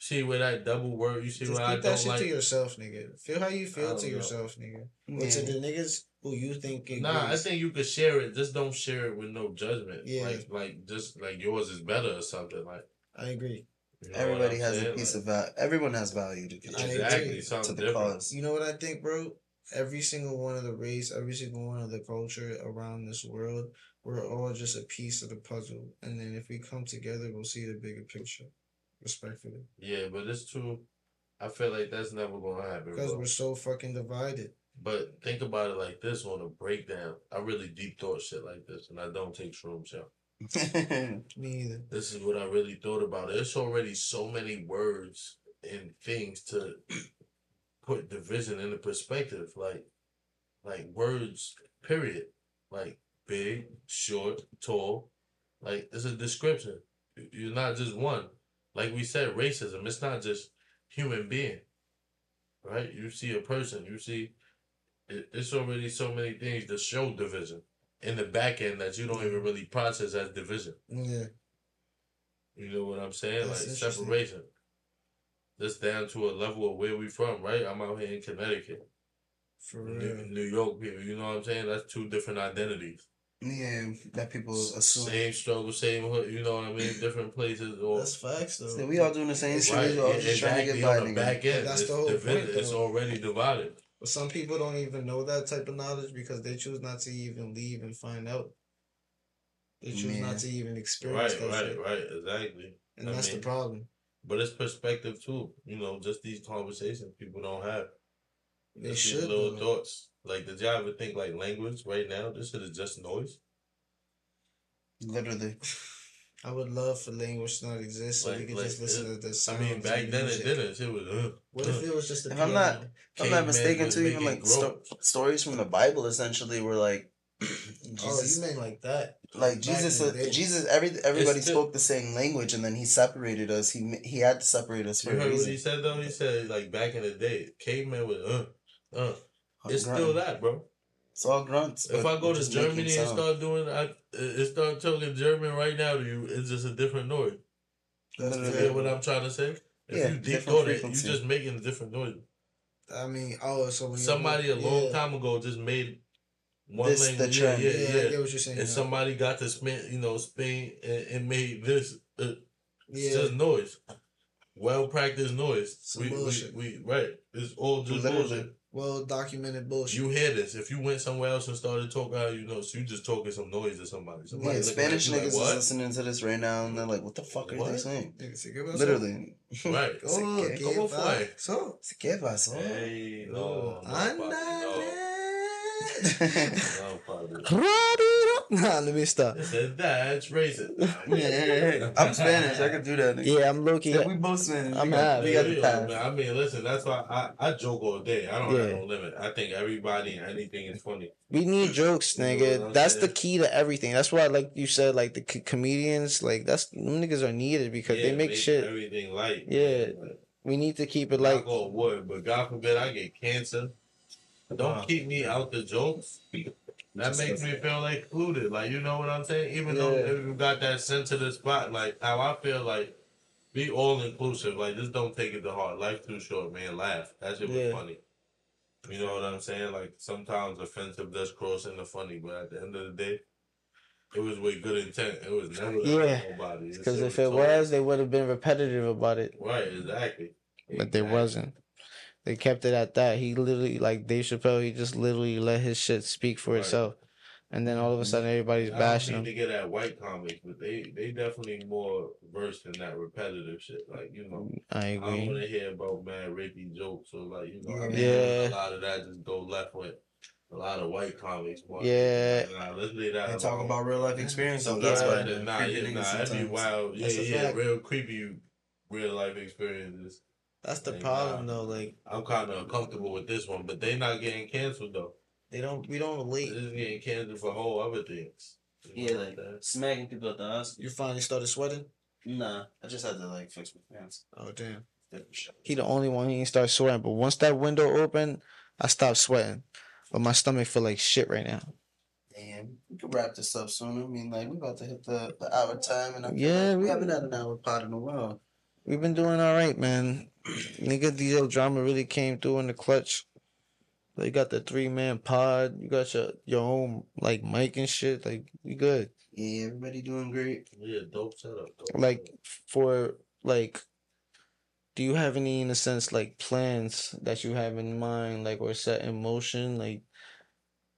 See where that double word you see Just where I keep that don't shit like. to yourself, nigga. Feel how you feel to know. yourself, nigga. But to Yeah. the niggas who you think it Nah, I think you could share it. Just don't share it with no judgment. Yeah. Like, like just like yours is better or something. Like I agree. you know Everybody I'm has a piece Like, of value. Everyone has value to contribute exactly agree. to the different. cause. You know what I think, bro? Every single one of the race, every single one of the culture around this world, we're all just a piece of the puzzle. And then if we come together, we'll see the bigger picture. Respectfully. Yeah, but it's true. I feel like that's never gonna happen. Because bro. we're so fucking divided. But think about it like this on a breakdown. I really deep thought shit like this, and I don't take shrooms, yo. Me either. This is what I really thought about. There's already so many words and things to put division into perspective. Like, like words, period. Like big, short, tall. Like it's a description. You're not just one. Like we said, racism. It's not just human being. Right? You see a person. You see. It, it's already so many things to show division in the back end that you don't even really process as division. Yeah. You know what I'm saying? That's like interesting. separation. Just down to a level of where we from, right? I'm out here in Connecticut. For New, real. New York people, you know what I'm saying? That's two different identities. yeah, that people assume. Same struggle, same hood, you know what I mean? Different places or That's facts, though. So we all doing the same shit. right. We all and just trying to get by. on the nigga. back end. That's it's the whole divided. point, It's already divided. But some people don't even know that type of knowledge because they choose not to even leave and find out. They choose Yeah. not to even experience Right, that right, shit. right, exactly. And I that's mean, the problem. But it's perspective too. You know, just these conversations people don't have. They Just these should. little though. thoughts. Like, did y'all ever think like language right now? This shit is just noise. Literally. I would love for language to not exist so we Like- could like, just listen it- to the I mean, back and then music. it didn't. It was. Uh, What uh. if it was just a If I'm not- If I'm not mistaken, was too, even like sto- stories from the Bible essentially were like Oh, Jesus, you meant like that? like back Jesus, in the day. Jesus. Every everybody still- spoke the same language, and then he separated us. He he had to separate us for You a heard what reason. he said though? He said like back in the day, cavemen was uh, uh. Oh, It's grunting. still that, bro. It's all grunts. If I go to Germany and start doing, I it start talking German right now to you, it's just a different noise. That's You get what I'm trying to say? If Yeah, you thought it, you frequency. just making a different noise. I mean, oh, so Somebody a long yeah. time ago just made one This language. trend. Yeah, Yeah, yeah, I get what you're saying. And now. somebody got to Spain, you know, Spain and, and made this. Uh, it's yeah, just noise. well practiced noise. Some we, we, we right. It's all just Literally. bullshit. Well documented bullshit. You hear this. If you went somewhere else and started talking, how you know, so you just talking some noise to somebody. somebody Yeah, Spanish niggas like, is listening to this right now, and they're like, "What the fuck are they saying?" Nigga, say, "¿Qué pasó?" Literally. Right. Oh, ¿Qué- ¿qué cómo fue? pasó? ¿Qué pasó? Hey, no, Oh, no, papi, no. ándale. No, papi. Rápido. Nah, let me stop. It said that's racist. I'm Spanish. I can do that. Nigga. Yeah, I'm low key. Yeah, we both Spanish. I'm we half. we got the Yeah, pass. I mean, listen, that's why I, I joke all day. I don't have no limit. I think everybody and anything is funny. We need jokes, You know what nigga. That's the key to everything. That's why, like you said, like the c- comedians, like that's them niggas are needed because they Yeah, make shit. everything light. Yeah. Like, We need to keep it like, like. go wood, but God forbid I get cancer. Don't Wow. keep me out the jokes. That makes me feel like excluded. Like you know what I'm saying? Even though Yeah. if you got that sensitive spot, like how I feel like be all inclusive. Like just don't take it to heart. Life too short, man. Laugh. That shit was Yeah. funny. You know what I'm saying? Like sometimes offensive does cross into funny, but at the end of the day, it was with good intent. It was never Yeah. hurt nobody. Because if it was, they would have been repetitive about it. right, exactly. But there Exactly. wasn't. They kept it at that. He literally, like Dave Chappelle, he just literally let his shit speak for Right. itself. And then all of a mm-hmm. sudden, everybody's I don't bashing need him. to get at white comics, but they they definitely more versed in that repetitive shit. Like you know, I I don't want to hear about man rapey jokes or like you know, I mean, Yeah. a lot of that just go left with a lot of white comics. More. Yeah. Nah, let's leave that. They talk about real life experience. So So that's that's why they're Nah, yeah, nah, that'd be wild. Yeah, That's yeah, fact. real creepy, real life experiences. That's the Like, problem nah. though. Like I'm kind of uncomfortable with this one, but they're not getting canceled though. they don't. We don't This relate. is getting canceled for whole other things. Yeah, know like that? smacking people at the Oscars. You finally started sweating. Nah, I just had to like fix my pants. Oh damn. He the only one. He didn't start sweating. But once that window opened, I stopped sweating. But my stomach feel like shit right now. Damn, we could wrap this up soon. I mean, like we're about to hit the, the hour time, and I feel Yeah, like we we- haven't had an hour pod in a while. We've been doing all right, man. Nigga, DL drama really came through in the clutch. They got the three man pod. You got your your own like mic and shit. Like you good. Yeah, everybody doing great. Yeah, dope setup. Dope Like setup. for like, do you have any in a sense like plans that you have in mind, like or set in motion? Like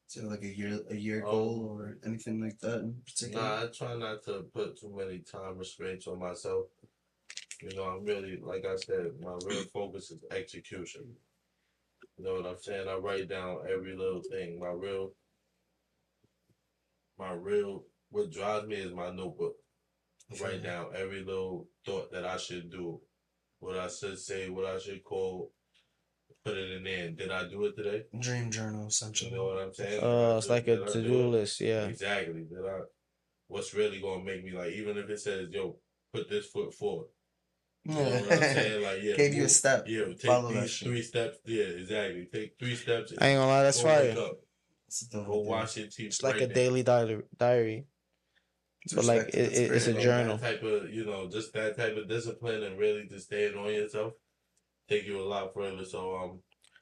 So like a year, a year Oh. goal um, or anything like that in particular. Nah, I try not to put too many time restraints on myself. You know, I'm really, like I said, my real focus is execution. You know what I'm saying? I write down every little thing. My real, my real, what drives me is my notebook. I write down every little thought that I should do, what I should say, what I should call, put it in there. Did I do it today? Dream journal, essentially. You know what I'm saying? uh, it's like a to do list. Yeah. Exactly. That I what's really gonna make me like even if it says, yo, put this foot forward. You know what I'm saying? Like yeah. Gave you a step. Yeah, take Follow these three steps. Yeah, exactly. Take three steps. I ain't gonna lie, that's go fire. It's a Go idea. wash your teeth. It's like right a there. daily diary. Diary. But like it, it, it's a great. Journal. Type of you know, just that type of discipline and really just staying on yourself take you a lot further. So um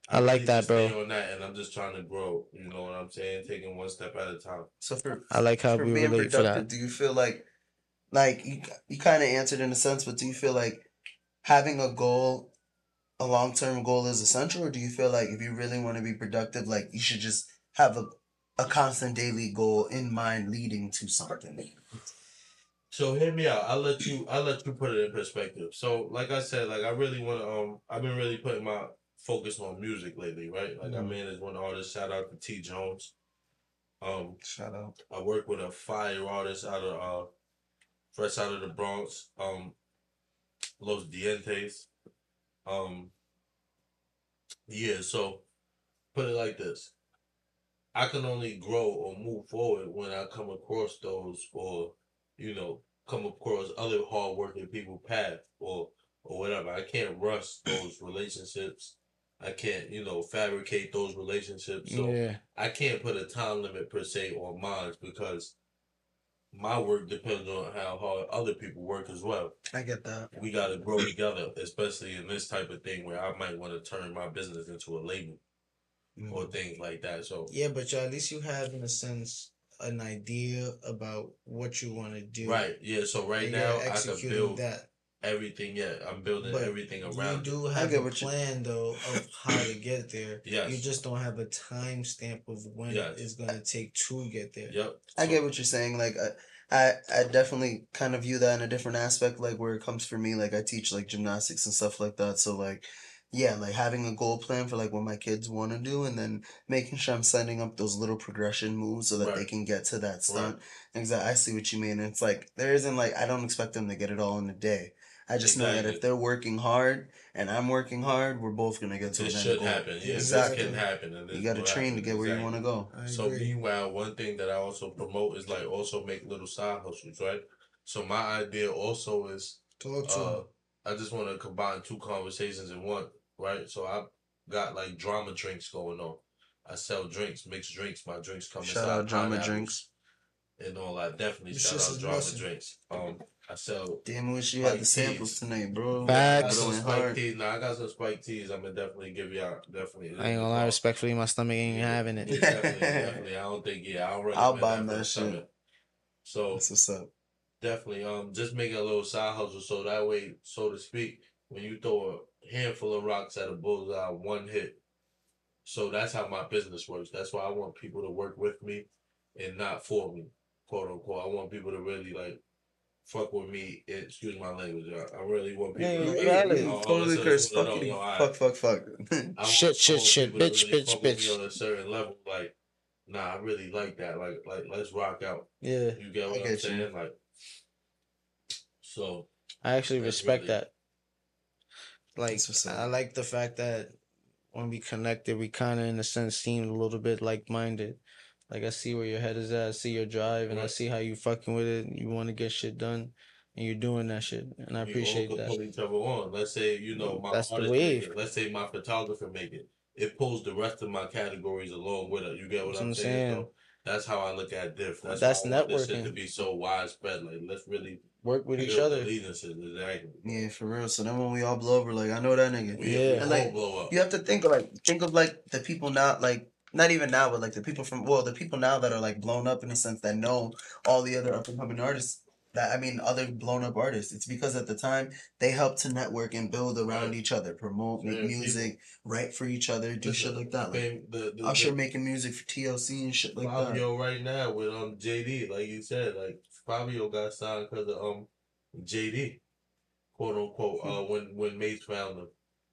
I like really that, bro. on that and I'm just trying to grow. You know what I'm saying? Taking one step at a time. So for I like how for we being relate for productive, that. do you feel like, like you you kind of answered in a sense, but do you feel like having a goal, a long term goal, is essential, or do you feel like if you really want to be productive, like you should just have a a constant daily goal in mind leading to something? So hear me out. I'll let you I'll let you put it in perspective. So like I said, like I really wanna um I've been really putting my focus on music lately, right? Like I Mhm. managed one artist, shout out to T Jones. Um Shout out. I work with a fire artist out of uh fresh out of the Bronx, um Los Dientes. Um yeah, so put it like this. I can only grow or move forward when I come across those or, you know, come across other hardworking people path or or whatever. I can't rush those relationships. I can't, you know, fabricate those relationships. So Yeah. I can't put a time limit per se on mine because my work depends on how hard other people work as well. I get that. We got to grow together, especially in this type of thing where I might want to turn my business into a label mm. or things like that. So Yeah, but you at least you have in a sense an idea about what you want to do. right, yeah. So right now I can build. that. Everything yet. I'm building But everything around. You do it. have a what you- plan though of how to get there. Yes. You just don't have a time stamp of when Yes. it's gonna take to get there. Yep. I So- get what you're saying. Like I, I, I definitely kind of view that in a different aspect. Like where it comes for me, like I teach like gymnastics and stuff like that. So like, yeah, like having a goal plan for like what my kids want to do, and then making sure I'm setting up those little progression moves so that they can get to that stunt. Exactly. I see what you mean. It's like there isn't like I don't expect them to get it all in a day. I just know that if they're working hard and I'm working hard, we're both gonna get to It that should goal. happen. Yeah, Exactly. This can happen. And You got to will train to get where you want to go. I So agree. meanwhile, one thing that I also promote is like also make little side hustles, right? So my idea also is Talk to uh. I just want to combine two conversations in one, right? So I got like Jrama Drinks going on. I sell drinks, mixed drinks. My drinks come Shout inside out Jrama Drinks. and all that. Definitely Your shout out drama blessing. drinks. Um, I sell. Damn, I wish you had the samples teas. tonight, bro. I got some Going spike teas. Nah, I got some spike teas. I'm gonna definitely give you out. Definitely. I ain't gonna lie, respectfully, my stomach ain't having Yeah, it. definitely, definitely. I don't think. Yeah, I'll recommend I'll buy that for that shit. stomach. So That's what's up. definitely um just make a little side hustle so that way so to speak when you throw a handful of rocks at a bullseye one hit so that's how my business works that's why i want people to work with me and not for me quote unquote i want people to really like fuck with me excuse my language I, I really want people Yeah, to you really, valid. totally curse. Fuck you. no, alright. Fuck, fuck, fuck. Shit, shit, shit. Bitch, really bitch, fuck with me bitch. on a certain level like nah i really like that like like let's rock out Yeah, you get what i'm get you. saying like so I actually respect really- that. Like, That's what's up. I like the fact that when we connected, we kind of, in a sense, seemed a little bit like minded. Like, I see where your head is at, I see your drive, and I see how you fucking with it. You want to get shit done, and you're doing that shit, and I we appreciate that. pull each other on. Let's say you know my That's the artist wave. Make it. Let's say my photographer make it. It pulls the rest of my categories along with it. You get what That's I'm I'm saying? saying. That's how I look at diff. That's, That's how I this shit networking. to be so widespread. Like let's really Work with each other. Exactly. yeah, for real. So then when we all blow over, like I know that nigga. We, Yeah. we And, all like, blow up. You have to think of like think of like the people not like not even now, but like the people from well, the people now that are like blown up in a sense that know all the other up and coming artists. That I mean, other blown up artists. It's because at the time they helped to network and build around each other, promote, make music, write for each other, do shit like that. Like the, the, Usher making music for TLC and shit like that. Fabio right now with um JD, like you said, like Fabio got signed because of um JD, quote unquote. Uh, when when Mace found him,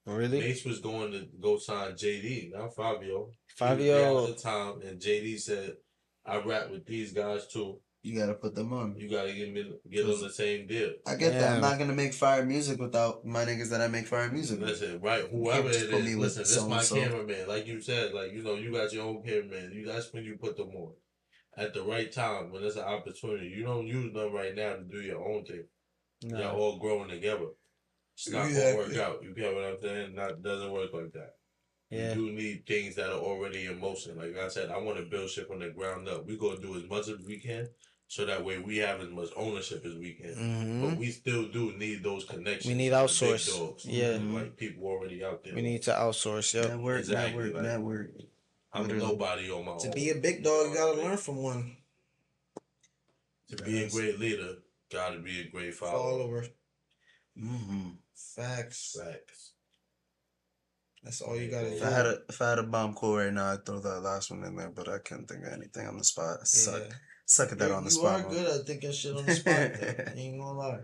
Really? Mace was going to go sign JD, not Fabio. Fabio- there at the time, and JD said, "I rap with these guys too. You gotta put them on. You gotta get me get on the same deal." I get that. I'm not gonna make fire music without my niggas that I make fire music with. Listen, right? Whoever just it put is, me listen. This my so-and-so. cameraman, like you said, like you know, you got your own cameraman. You that's when you put them on at the right time when there's an opportunity. You don't use them right now to do your own thing. Nah. Y'all all growing together. It's not Exactly. gonna work out. You get what I'm saying? That doesn't work like that. Yeah. You do need things that are already in motion. Like I said, I want to build shit from the ground up. We gonna do as much as we can, so that way we have as much ownership as we can. hmm But we still do need those connections. We need with the outsource. dogs. Yeah. like people already out there. We need to outsource. Yep. Network, Exactly, network, like- network. I'm literally. nobody on my To own. be a big dog, you gotta learn from one. To be a great leader, gotta be a great follower. Follower. Mm-hmm. Facts. Facts. That's all you gotta If do. I had a if I had a bomb core right now, I'd throw that last one in there, but I can't think of anything on the spot. I suck. Yeah. Suck at that You- on the you spot. are man. good at thinking shit on the spot. Ain't gonna lie.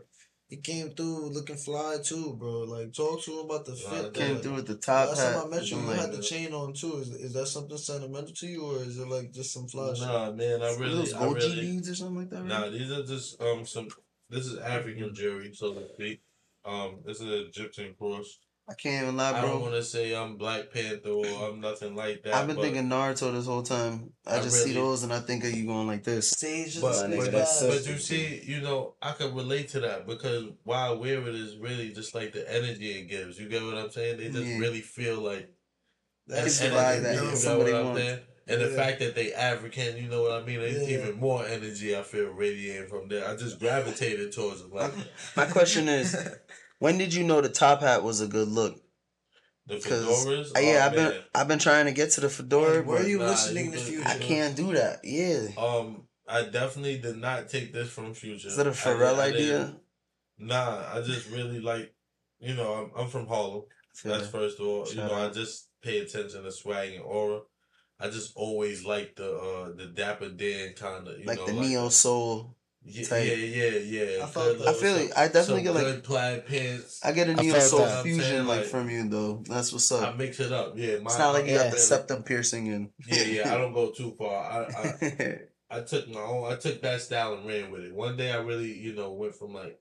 He came through looking fly too, bro. Like talk to him about the fit. Came through with the top Last hat. time I met you, you like, had the chain on too. Is, is that something sentimental to you, or is it like just some fly shit? Nah, man, I really, those I really, beads or something like that. Nah, these are just um some. This is African jewelry, so to speak. Um, this is an Egyptian cross. I can't even lie, bro. I don't bro. want to say I'm Black Panther or I'm nothing like that. I've been thinking Naruto this whole time. I, I just see those and I think of you going like this. Sage But, My but, nigga, but, but you see, you know, I can relate to that because why I wear it is really just like the energy it gives. You get what I'm saying? They just Yeah. really feel like That's Can energy, provide that you if know somebody what I'm saying? And the Yeah. fact that they African, you know what I mean? It's Yeah. even more energy I feel radiating from there. I just gravitated towards it. Like My question is, when did you know the top hat was a good look? the Because fedoras. uh, yeah, oh, I've been. I've been trying to get to the fedora, Where are you Nah, listening you in future? I can't do that. Yeah, Um, I definitely did not take this from Future. is that a I did- Pharrell I didn't- idea? Nah, I just really like, you know, I'm, I'm from Harlem. Feel That's it. first of all. you know, out. I just pay attention to swag and aura. I just always like the uh the Dapper Dan kind of, you know. like know, the neo soul. Yeah, type. yeah, yeah, yeah. I felt I feel little- it. I definitely some get like good plaid pants. I get a neo soul fusion saying, like, like- from you though. That's what's up. I mix it up. Yeah, my, It's not like you Yeah. got the septum piercing and Yeah, yeah. I don't go too far. I, I I took my own. I took that style and ran with it. One day, I really, you know, went from like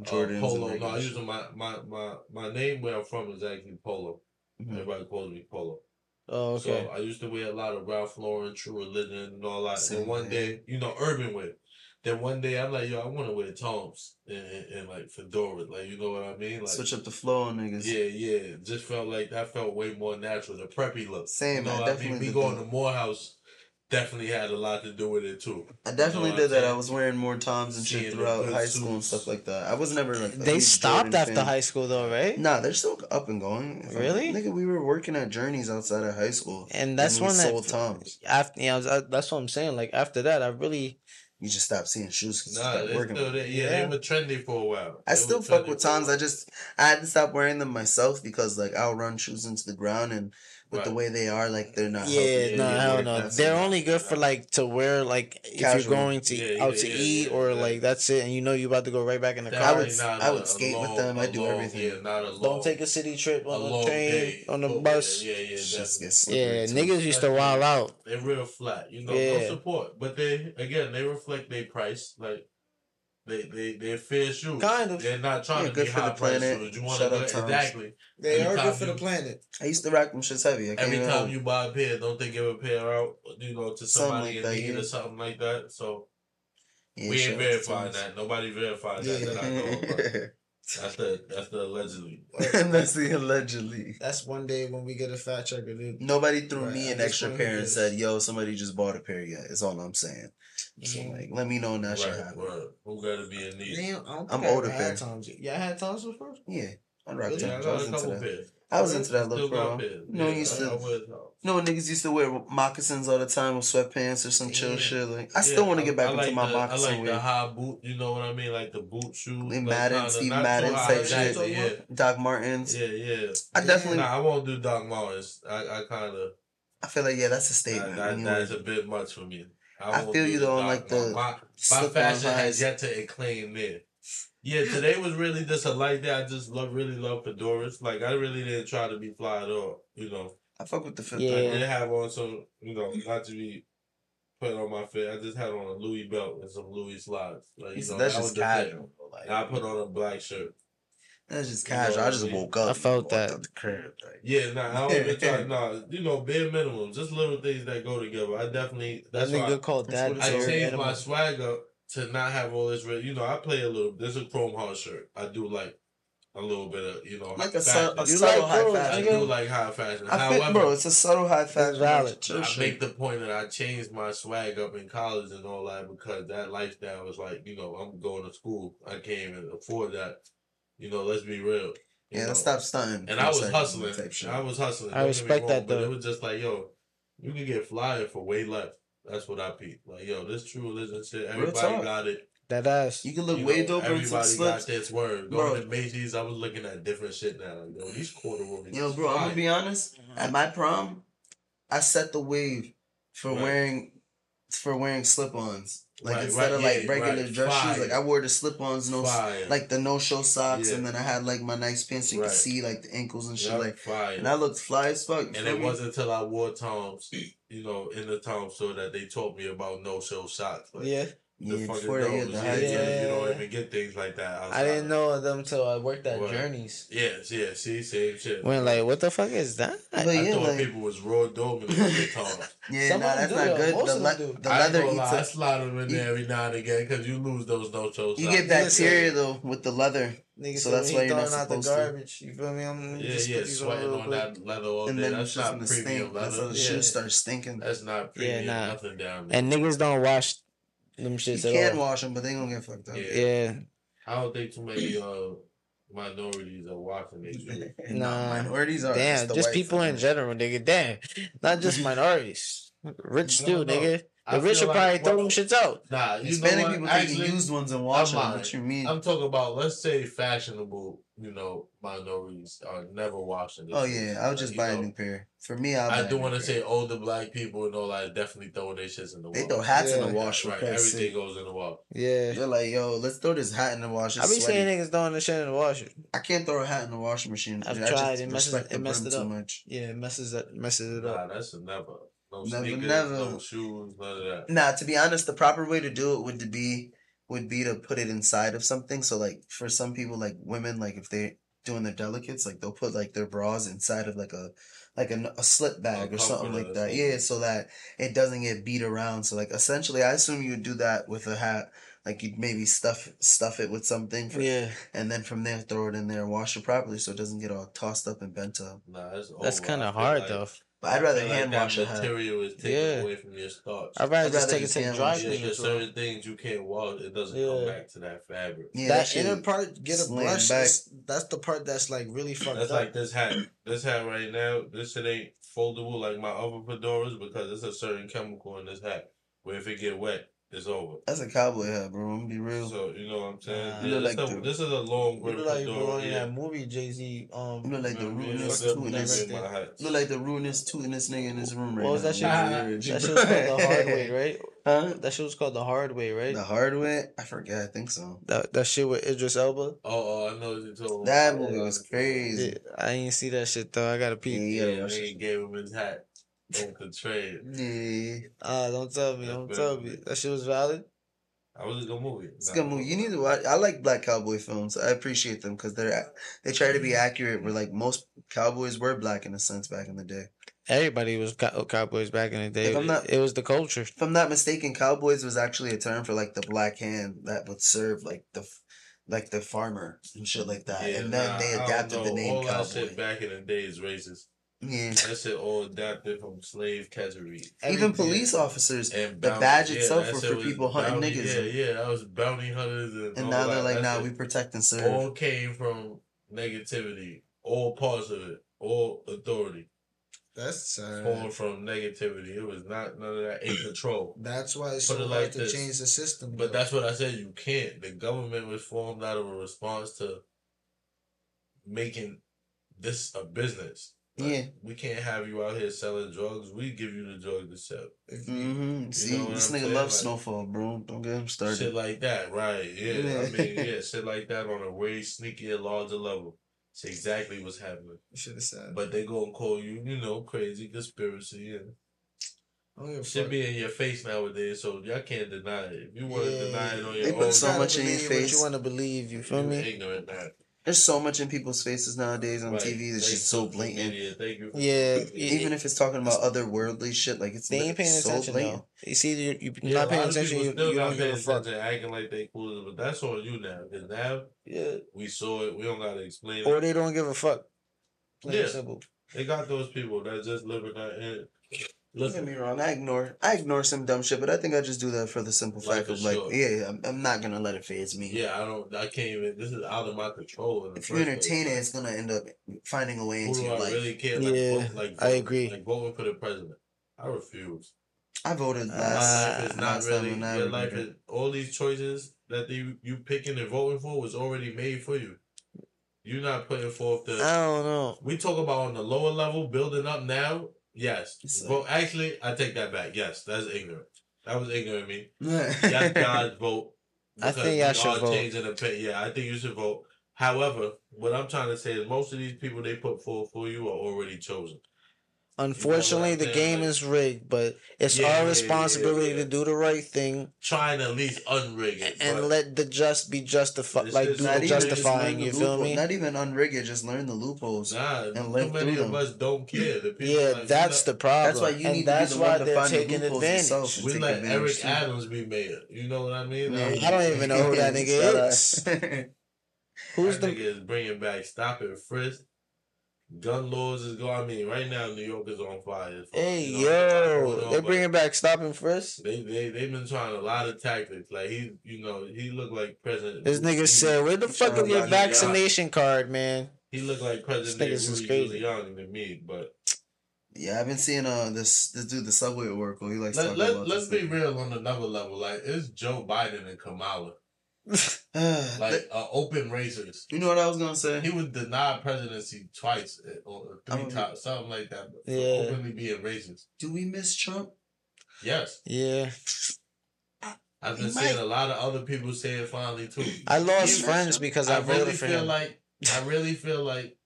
uh, polo. No, I regular using my my my my name where I'm from is actually Polo. Mhm. Everybody calls me Polo. Oh, okay. So I used to wear a lot of Ralph Lauren, True Religion, and all that. Same then one here. day, you know, urban wear. Then one day, I'm like, yo, I want to wear Toms and, and, and like fedora, like you know what I mean? Like, Switch up the flow on niggas. yeah, yeah. Just felt like that felt way more natural. The preppy look. Same, You know I what I definitely mean? Me going that. to Morehouse definitely had a lot to do with it too. I definitely You know did that. I'm I was wearing more toms and shit throughout good high school and stuff like that. I was never like They stopped Jordan after fan. high school though, right? Nah, they're still up and going. If I'm- Really? Nigga, we were working at Journeys outside of high school. And that's we when sold that toms. after yeah, I was- I- that's what I'm saying. Like after that, I really You just stopped seeing shoes because you Nah, stopped they working. still there. Yeah, Yeah. they were trendy for a while. I They still fuck with Toms. I just I had to stop wearing them myself because like I'll run shoes into the ground and with the way they are, like they're not. yeah, healthy. no, yeah, hell yeah, no. That's- They're only good for like to wear like if you're going to Yeah, out yeah, to yeah, eat yeah, or yeah. like that's it, and you know you're about to go right back in the That I car. would- I would a- a skate with them. I do long- everything. Yeah, not a Don't take a city trip on the train, day. on the Oh, bus. Yeah, yeah, Shit definitely. gets Yeah, niggas used to wild out. They're real flat, you know. No support, but they again they reflect their price. Like they they they're fair shoes. Kind of. They're not trying Yeah, to good be for the high price planet. shoes. You want Shout to out go Toms. exactly. They Every are good for you- the planet. I used to rock them shits heavy. I can't Every even time hold. you buy a pair, don't they give a pair out? You know, to somebody like in need yeah. or something like that. So Yeah, we ain't out verifying that. Nobody verified that that I know about. That's the that's the allegedly. and that's the allegedly. That's one day when we get a fat checker, dude. Nobody threw Right, me an extra pair and said, "Yo, somebody just bought a pair yet." Is all I'm saying. So Mhm. like, let me know when that shit Right, happen. word. Who got to be in need? Damn, I don't I'm think I older, ever had pair. Toms. Yeah, I had Toms before. Yeah, I rock Really? Yeah, I I was into that. pairs. I was into that Still look, bro. pairs. No, Yeah, you used to- I wear Toms. No, niggas used to wear moccasins all the time with sweatpants or some chill Yeah. shit. Like, I still want to get back I into like my the, moccasin I like the high boot. You know what I mean? Like the boot shoes. Like Madden, Steve Madden type shit. Doc Martens. Yeah, yeah, yeah. I definitely, Nah, I won't do Doc Martens. I, I kind of I feel like yeah, that's a that, statement. that, when that's a bit much for me. I won't feel you though on, Doc like, the my my fashion has yet to acclaim there. Yeah, today was really just a light day. I just love really love fedoras. Like I really didn't try to be fly at all. You know, I fuck with the fifth. Yeah. I Yeah. did have on some. You know, not to be put on my fit. I just had on a Louis belt and some Louis slides. Like you know, that's that just was the thing. casual. Like, And I put on a black shirt. that's just You know casual. I just woke up. I felt that. out the crib. Like, Yeah, nah, I don't even try. Nah, you know, bare minimum, just little things that go together. I definitely. That That's why nigga called that's that. I all changed minimal. my swag up to not have all this. Red, you know, I play a little. There's a chrome heart shirt. I do like a little bit of you know like a, fashion. su- a subtle like high clothes, I fashion. nigga? do like high fashion. I feel, However, bro, it's a subtle high fashion. valid. I shit. make the point that I changed my swag up in college and all that because that lifestyle was like, you know, I'm going to school. I can't even afford that. You know, let's be real. You Yeah, know. stop stunting. And I was Type- hustling. type shit. I was hustling. I Don't get me respect wrong, that, But though. it was just like, yo, you can get flyer for way less. That's what I peeped. Like, yo, this true religion shit. Everybody got it. That ass. You can look You way know, doper in some Everybody slips. got this word. Bro. Going to Macy's, I was looking at different shit now. Like, yo, these corduroys. Yo, is bro, I'm gonna be honest. At my prom, I set the wave for Right. wearing for wearing slip-ons. Like Right, instead right, of like yeah, regular right. dress shoes, like I wore the slip-ons, no Fire. like the no-show socks, Yeah. and then I had like my nice pants so you Right. could see like the ankles and shit. Yup, Like, fire. and I looked fly as fuck. you And it me? wasn't until I wore Toms, you know, in the Tom store that they taught me about no show socks. Like, Yeah, The yeah, fucking before they hit the yeah, yeah, Yeah. You don't even get things like that. Outside. I didn't know them till I worked at What? Journeys. Yes, yeah, see, same shit. When like, what the fuck is that? But I yeah, thought like- people was raw dominant with the Toms. Yeah, Some nah, that's do, not good. Most The, le- do. the leather eats lie, I slide them in there every now and again because you lose those no show You get bacteria though with the leather, Nigga, So so that's why you're not out the supposed to. You feel me? I'm Yeah, just yeah, put on sweating on that leather all and day. then That's not premium stink. That's how leather. the Yeah. shoes start stinking. That's not Yeah, premium. nah. Nothing down there. And niggas don't wash them You shits can at all. wash them, but they gonna get fucked up. Yeah. Yeah, I don't think too many uh minorities are watching these shoes. Nah. minorities are damn, the just white people in fuckers. general, nigga. Damn, not just minorities, rich too, No, no. nigga. I The rich feel will like- probably throw well, them shits out. Nah, you Hispanic know what? people Actually, taking used ones and washing them. What you mean? I'm talking about let's say fashionable, you know, minorities are never washing. This oh shit. yeah, I would Like, just you buy know, a new pair. For me, I'll I buy do want to pair. say older black people and all that definitely throwing their shits in the They wash. throw hats in the wash right, everything sake. goes in the wash. Yeah. They're like, yo, let's throw this hat in the wash. I It's be sweaty. seeing niggas throwing the shit in the washer. I can't throw a hat in the washing machine. I've I just tried. It messes- the it messed brim it too up. much. Yeah, it messes it messes it up. Nah, that's never. No Never, sneakers, never. no shoes, none of that. Nah, to be honest, the proper way to do it would be would be to put it inside of something. So like for some people, like women, like if they're doing their delicates, like they'll put like their bras inside of like a like a, a slip bag or something like that. something. Yeah, so that it doesn't get beat around. So like essentially, I assume you would do that with a hat. Like you'd maybe stuff stuff it with something, for, Yeah, and then from there throw it in there and wash it properly so it doesn't get all tossed up and bent up. Nah, that's that's kind of hard like- though. But I'd rather feel like hand that wash a hat. material is taken Yeah. away from your starch. I'd rather I'd just rather take it to the dry wash it. Cleaners. there's bro. certain things you can't wash. It doesn't Yeah. come back to that fabric. Yeah, that shit- inner part, get a brush. back. is- That's the part that's like really fucked That's up. That's like this hat. This hat right now, this shit ain't foldable like my other fedoras because there's a certain chemical in this hat where if it get wet, it's over. That's a cowboy hat, bro. I'm gonna be real. So you know what I'm saying? Nah. Yeah, You look this, like the- the- this is a long You look like you fedora. belong in yeah. that movie Jay Z. Um, look like the Man, man, rudeness, fuck up tootiness. with my hats. Look like the rudeness, tootiness nigga in this room right What was now. that shit? man. that shit was called the hard way, right? Huh? That shit was called the hard way, right? The hard way? I forget. I think so. That that shit with Idris Elba. Oh, oh, I know what you're talking. That movie was crazy. Yeah, I ain't see that shit though. I gotta Yeah, peep. you Yeah, gotta they gave him his hat on the trade. Yeah. Ah, don't tell me, That's don't bad. tell me. That shit was valid. I was a good movie. It's a good movie. You need to watch. I like black cowboy films. I appreciate them because they're they try to be accurate. Where like most cowboys were black in a sense back in the day. Everybody was cow- cowboys back in the day. If I'm not- it was the culture. If I'm not mistaken, cowboys was actually a term for like the black hand that would serve like the like the farmer and shit like that. Yeah, and then nah, they I don't adapted the know. name All that shit back in the day is racist. Yeah. That shit all adapted from slave catchery. Even Everything. police officers, And the badge yeah, itself that were for was people hunting niggas. Yeah, yeah, that was bounty hunters and, and now they're like, That nah, we protect and serve. all came from negativity. All parts of it, all authority, That's sad. formed from negativity. It was not none of that in control. That's why it's Put so it hard like to this. change the system. But though. that's what I said. You can't. The government was formed out of a response to making this a business. Like, Yeah. we can't have you out here selling drugs. We give you the drugs to sell. Mm-hmm. See, this I'm nigga saying? loves Like- Snowfall, bro. Don't get him started. Shit like that, right? Yeah, Yeah. I mean, yeah, shit like that on a way sneakier, larger level. It's exactly what's happening. you should have said. But they gonna call you, you know, crazy conspiracy and I don't give a shit fuck. be in your face nowadays. So y'all can't deny it. If you want to Yeah, deny it on they your put own, so gotta much in your believe what face. you want to believe. You feel you me? ignorant now. There's so much in people's faces nowadays on Right. TV that's Thank just so blatant. media. Thank you. Yeah, social media. Even if it's talking about otherworldly shit, like it's They ain't paying so attention blatant. though. You see, you you Yeah, not paying attention. You, still you not don't give a paying attention, acting like they cool, but that's on you now. Because now Yeah, we saw it, we don't gotta explain it. or it. they don't give a fuck. Plain Yeah. simple. They got those people that just live in that. And Don't get me wrong. I ignore I ignore some dumb shit, but I think I just do that for the simple Like fact for of like, sure. yeah, I'm, I'm not gonna let it phase me. yeah, I don't, I can't even. This is out of my control. If you first entertain it, it's gonna end up finding a way Who into do your I life. really care? Like, Yeah, vote, like I agree. Like voting for the president, I refuse. I voted Uh, My last. life is not last time really. and I Your life is all these choices that you you picking and voting for was already made for you. You're not putting forth the. I don't know. We talk about on the lower level, building up now. Yes. It's Well, actually, I take that back. Yes, that's ignorant. That was ignorant of me. Yes, guys, vote. I think y'all should vote. Pay. Yeah, I think you should vote. However, what I'm trying to say is most of these people they put forward for you are already chosen. Unfortunately, I'm the game Like- is rigged, but it's Yeah, yeah, our responsibility yeah. to do the right thing Trying to at least unrig it. and but let the just be justified. Like do not the even- just justifying. You the feel loophole- me? Not even unrig it, just learn the loopholes. Nah, and too live many through of them. us don't care. The Yeah, like, we that's the problem. That's why you need and to be that's the why one to they're find the taking loopholes advantage. we let advantage Eric too. Adams be mayor. You know what I mean? Yeah. I don't even know who that nigga is. Who's that the nigga is bringing back stop and frisk. Gun laws is going. I mean, right now New York is on fire. Hey You know, yo, they're bringing back stop and frisk. They they they've been trying a lot of tactics. Like he, you know, he looked like President. This nigga he- said, "Where the fuck is your buy me vaccination card, man?" He looked like President niggas is Rudy crazy. Giuliani to me, but Yeah, I've been seeing uh this this dude, the subway Oracle. He likes Let, talking let, about let's this be thing. real on another level. Like it's Joe Biden and Kamala, like, uh, open racers. you know what I was gonna say? He was denied presidency twice uh, or three I'm- times, something like that. Yeah. openly being racist. Do we miss Trump? Yes, Yeah, I've been seeing a lot of other people say it finally too. I lost friends because I, I voted really for feel him. like I really feel like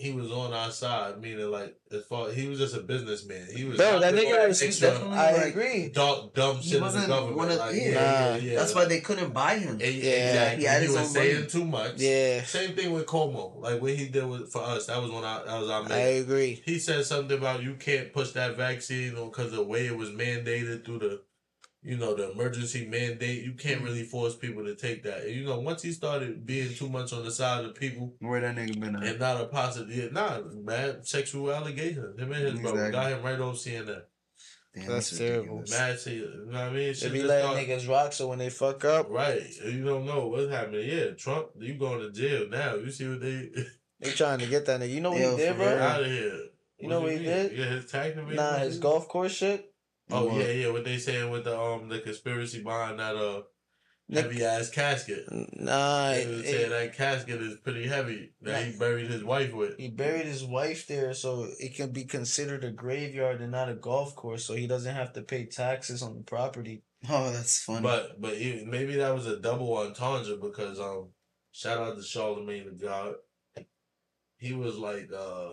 he was on our side, meaning like as far he was just a businessman. He was Bro, that nigga was extra definitely I like- agree. dumb, dumb He shit in the wasn't government. one of- like, yeah. yeah, yeah, yeah. That's why they couldn't buy him. Yeah. exactly. He had He, was saying money. too much. Yeah, Same thing with Cuomo, like what he did with for us. That was when I that was our man. I agree. He said something about you can't push that vaccine because the way it was mandated through the, you know, the emergency mandate. You can't mm-hmm. really force people to take that. And, you know, once he started being too much on the side of the people Where that nigga been at? and not a positive, yeah, nah, mad sexual allegations. Him and his brother got him right on CNN. Damn, That's terrible. ridiculous. Mad, shit, you know what I mean? They Shit be just letting start- niggas rock, so when they fuck up, Right, you don't know what's happening. Yeah, Trump, you going to jail now? You see what they they trying to get that nigga. You know what Yo, he did, for bro? out of here? You know what he mean? did? Yeah, his tax Nah, his golf course shit. Oh What? yeah, yeah. What they saying with the um the conspiracy behind that uh heavy ass casket? Nah, They it- saying that casket is pretty heavy that he buried his wife with. he buried his wife there, so it can be considered a graveyard and not a golf course, so he doesn't have to pay taxes on the property. Oh, that's funny. But but maybe that was a double entendre because um shout out to Charlemagne the God. He was like uh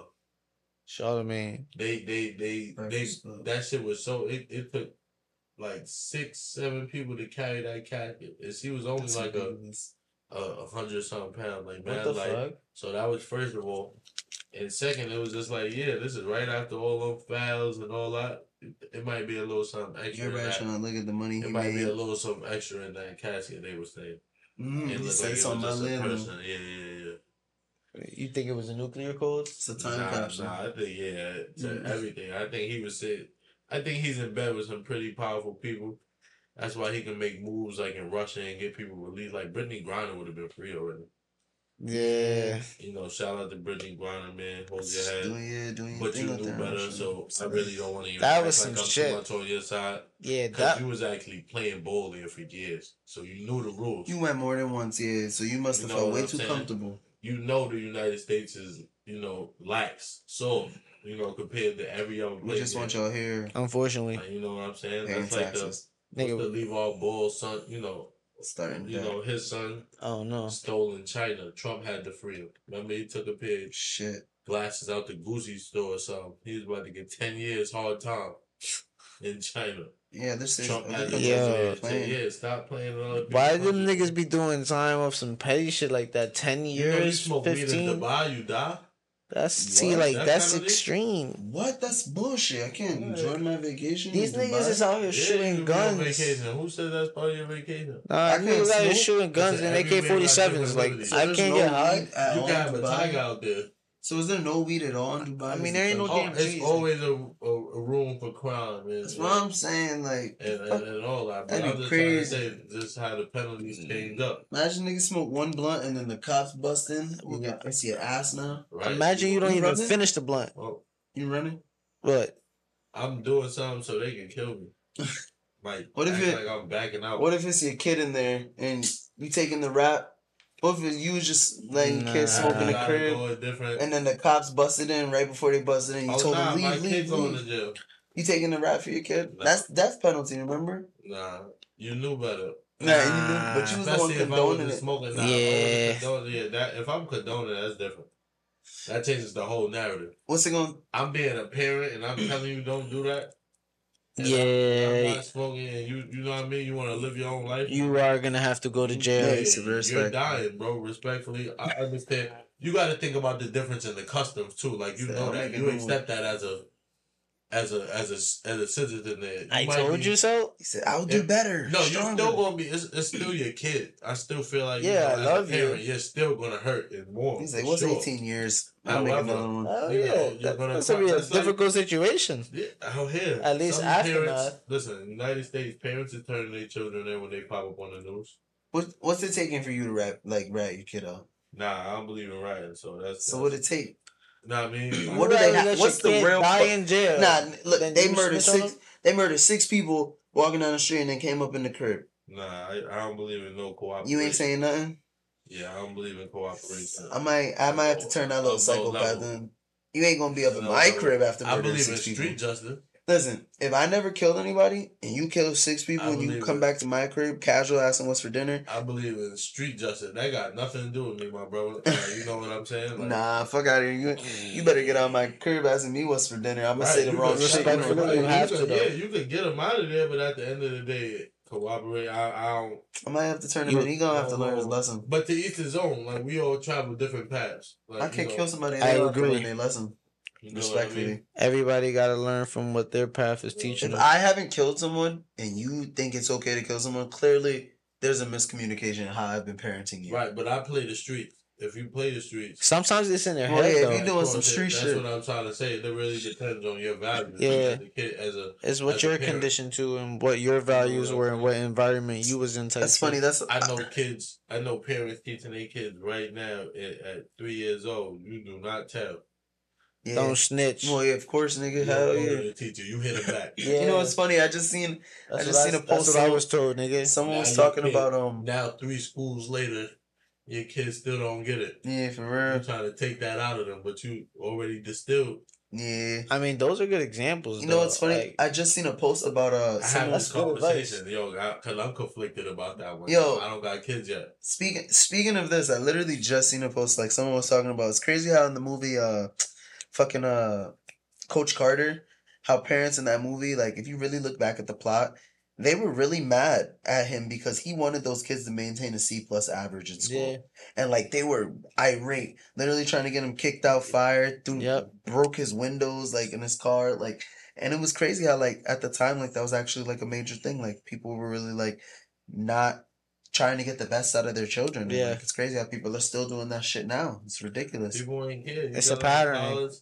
Charlemagne. they they they they Breakfast that shit was so it, it took like six seven people to carry that casket and she was only That's like a ridiculous. a a hundred something pounds like man like fuck? so that was first of all and second it was just like yeah this is right after all them fouls and all that it, it might be a little something extra in Everybody that. trying to look at the money he it might be a little something extra in that casket they were saying Mm, it he looked said like it something was about just a living. person yeah yeah yeah You think it was a nuclear code? It's a time nah, capsule. nah, I think yeah, to Mm. everything. I think he was saying, I think he's in bed with some pretty powerful people. That's why he can make moves like in Russia and get people released. Like Brittney Griner would have been free already. Yeah. You know, shout out to Brittney Griner, man. Hold your head. Doing yeah, doing your But thing you out knew there. better, so I really don't want to even That act was like some I'm too much on your side. Yeah, Because that you was actually playing ball there for years. So you knew the rules. You went more than once, yeah. So you must You have know felt way I'm too saying? comfortable. You know the United States is, you know, lax, so you know, compared to every other place. We just want y'all here unfortunately. Like, you know what I'm saying? paying That's like the, taxes. what's the Nigga, LaVar Ball son, you know, Starting you that. know, his son oh no. stole in China. Trump had to free him. Remember he took a pair Shit. glasses out the Gucci store or something. He was about to get ten years hard time in China. Yeah, this is. Trump had to Yeah. playing. ten. Stop playing on Why people's them niggas be doing time off some petty shit like that? Ten You know, you years, smoke weed in fifteen. Dubai, you die. That's see, like That that's penalty? extreme. What? That's bullshit. I can't Yeah. enjoy my vacation. These in niggas Dubai. is out here Yeah, shooting you be on guns. Vacation. Who said that's part of your vacation? Nah, I I can't niggas out here shooting guns and AK forty sevens. Like. So I can't no get high. You all can have a tiger out there. So is there no weed at all in Dubai? I mean, Is there ain't no like- Oh, damn it's always a, a, a room for crime and, That's what I'm saying. Like, and, and, and all that. But That'd be I'm just crazy. trying to say just how the penalties mm. changed up. imagine niggas smoke one blunt and then the cops bust in. You got I see your ass now. Right? Imagine you don't You even running? finish the blunt. Well, You running? What? I'm doing something so they can kill me. Like, What if it- like I'm backing out? What if it's your kid in there and you taking the rap? What of it's you just letting Nah. kids smoke in the crib go a different. and then the cops busted in right before they busted in? You oh, told nah, them my leave, kid leave, going leave. to jail. You taking the rap for your kid? Nah. That's death penalty. Remember? Nah, you knew better. Nah, you knew, but you was the one Especially if I condoning it. smoking. Nah, Yeah. If I wasn't condoning, yeah, that if I'm condoning, that's different. That changes the whole narrative. What's it going? I'm being a parent and I'm telling you don't do that. And Yeah. I'm, not smoking and you you know what I mean. You want to live your own life. You are gonna have to go to jail. Yeah. You're dying, bro. Respectfully, I understand. You got to think about the difference in the customs too. Like you know that you accept that as a as a as a as a citizen. There, I told be- you so. He said, "I'll do better." No, you're still gonna be. It's, it's still your kid. I still feel like you Yeah, know, I love a you. parent, You're still gonna hurt and more. He's like, "What's sure. 18 years? I'll make another one." Oh You know, yeah, you're that, gonna that's gonna be a find- that's like- difficult situation. Yeah, out here. At least Some aftermath. parents, listen, United States parents are turning their children in when they pop up on the news. What What's it taking for you to rap like rat your kid up? Nah, I don't believe in rioting, so that's So what it take? You know what I mean? What do they ha- what's the real die in jail? Nah, look, Then they murdered six. They murdered six people walking down the street and then came up in the crib. Nah, I, I don't believe in no cooperation. You ain't saying nothing. Yeah, I don't believe in cooperation. I might, I might have to turn that little Of no psychopath in. You ain't gonna be up in No my crib after I believe in six people. street justice. Listen, if I never killed anybody and you kill six people I and you come it. back to my crib casual asking what's for dinner, I believe in street justice. That got nothing to do with me, my brother. Like, you know what I'm saying? Like, nah, fuck out of here. You, you better get out of my crib asking me what's for dinner. I'm gonna say the wrong could- shit. respectfully, You know, you you have could- to. Yeah, you could get him out of there, but at the end of the day, cooperate. I, I don't. I might have to turn him in. He gonna have to learn his lesson. But to each his own. Like we all travel different paths. Like, I can't know, kill somebody. and I They don't have to agree. learn their lesson. You know what I Respectfully. mean? Everybody got to learn from what their path is teaching If them. I haven't killed someone and you think it's okay to kill someone, clearly there's a miscommunication in how I've been parenting you. Right, but I play the streets. If you play the streets, Sometimes it's in their Well, head yeah, if though. you doing some street that's shit. That's what I'm trying to say. It really depends on your values. Yeah. as a kid, as a It's what as a you're parent. conditioned to and what your values were and what environment you was in. That's shit. funny. That's I know kids. I know parents teaching their kids right now at, at three years old. You do not tell. Yeah. Don't snitch. Well, yeah, of course, nigga. You Hell don't go to yeah. teacher. You hit him back. Yeah. You know what's funny? I just seen That's I just what seen a that's post what I was told, nigga. someone Now was talking kid- about um Now three schools later, your kids still don't get it. yeah for real. You're trying to take that out of them, but you already distilled. yeah. I mean, those are good examples. You know though. what's funny? Like, I just seen a post about uh I have this good advice. conversation, yo, because I'm conflicted about that one. Yo. I don't got kids yet. Speaking speaking of this, I literally just seen a post like someone was talking about. It's crazy how in the movie, uh, fucking uh, Coach Carter, how parents in that movie, like if you really look back at the plot, they were really mad at him because he wanted those kids to maintain a C plus average in school, Yeah. and like they were irate, literally trying to get him kicked out, fired, threw, Yep. broke his windows like in his car, like. And it was crazy how like at the time like that was actually like a major thing. Like people were really like not trying to get the best out of their children. Yeah. like, it's crazy how people are still doing that shit now. It's ridiculous. People ain't care. You It's a got them in pattern. college,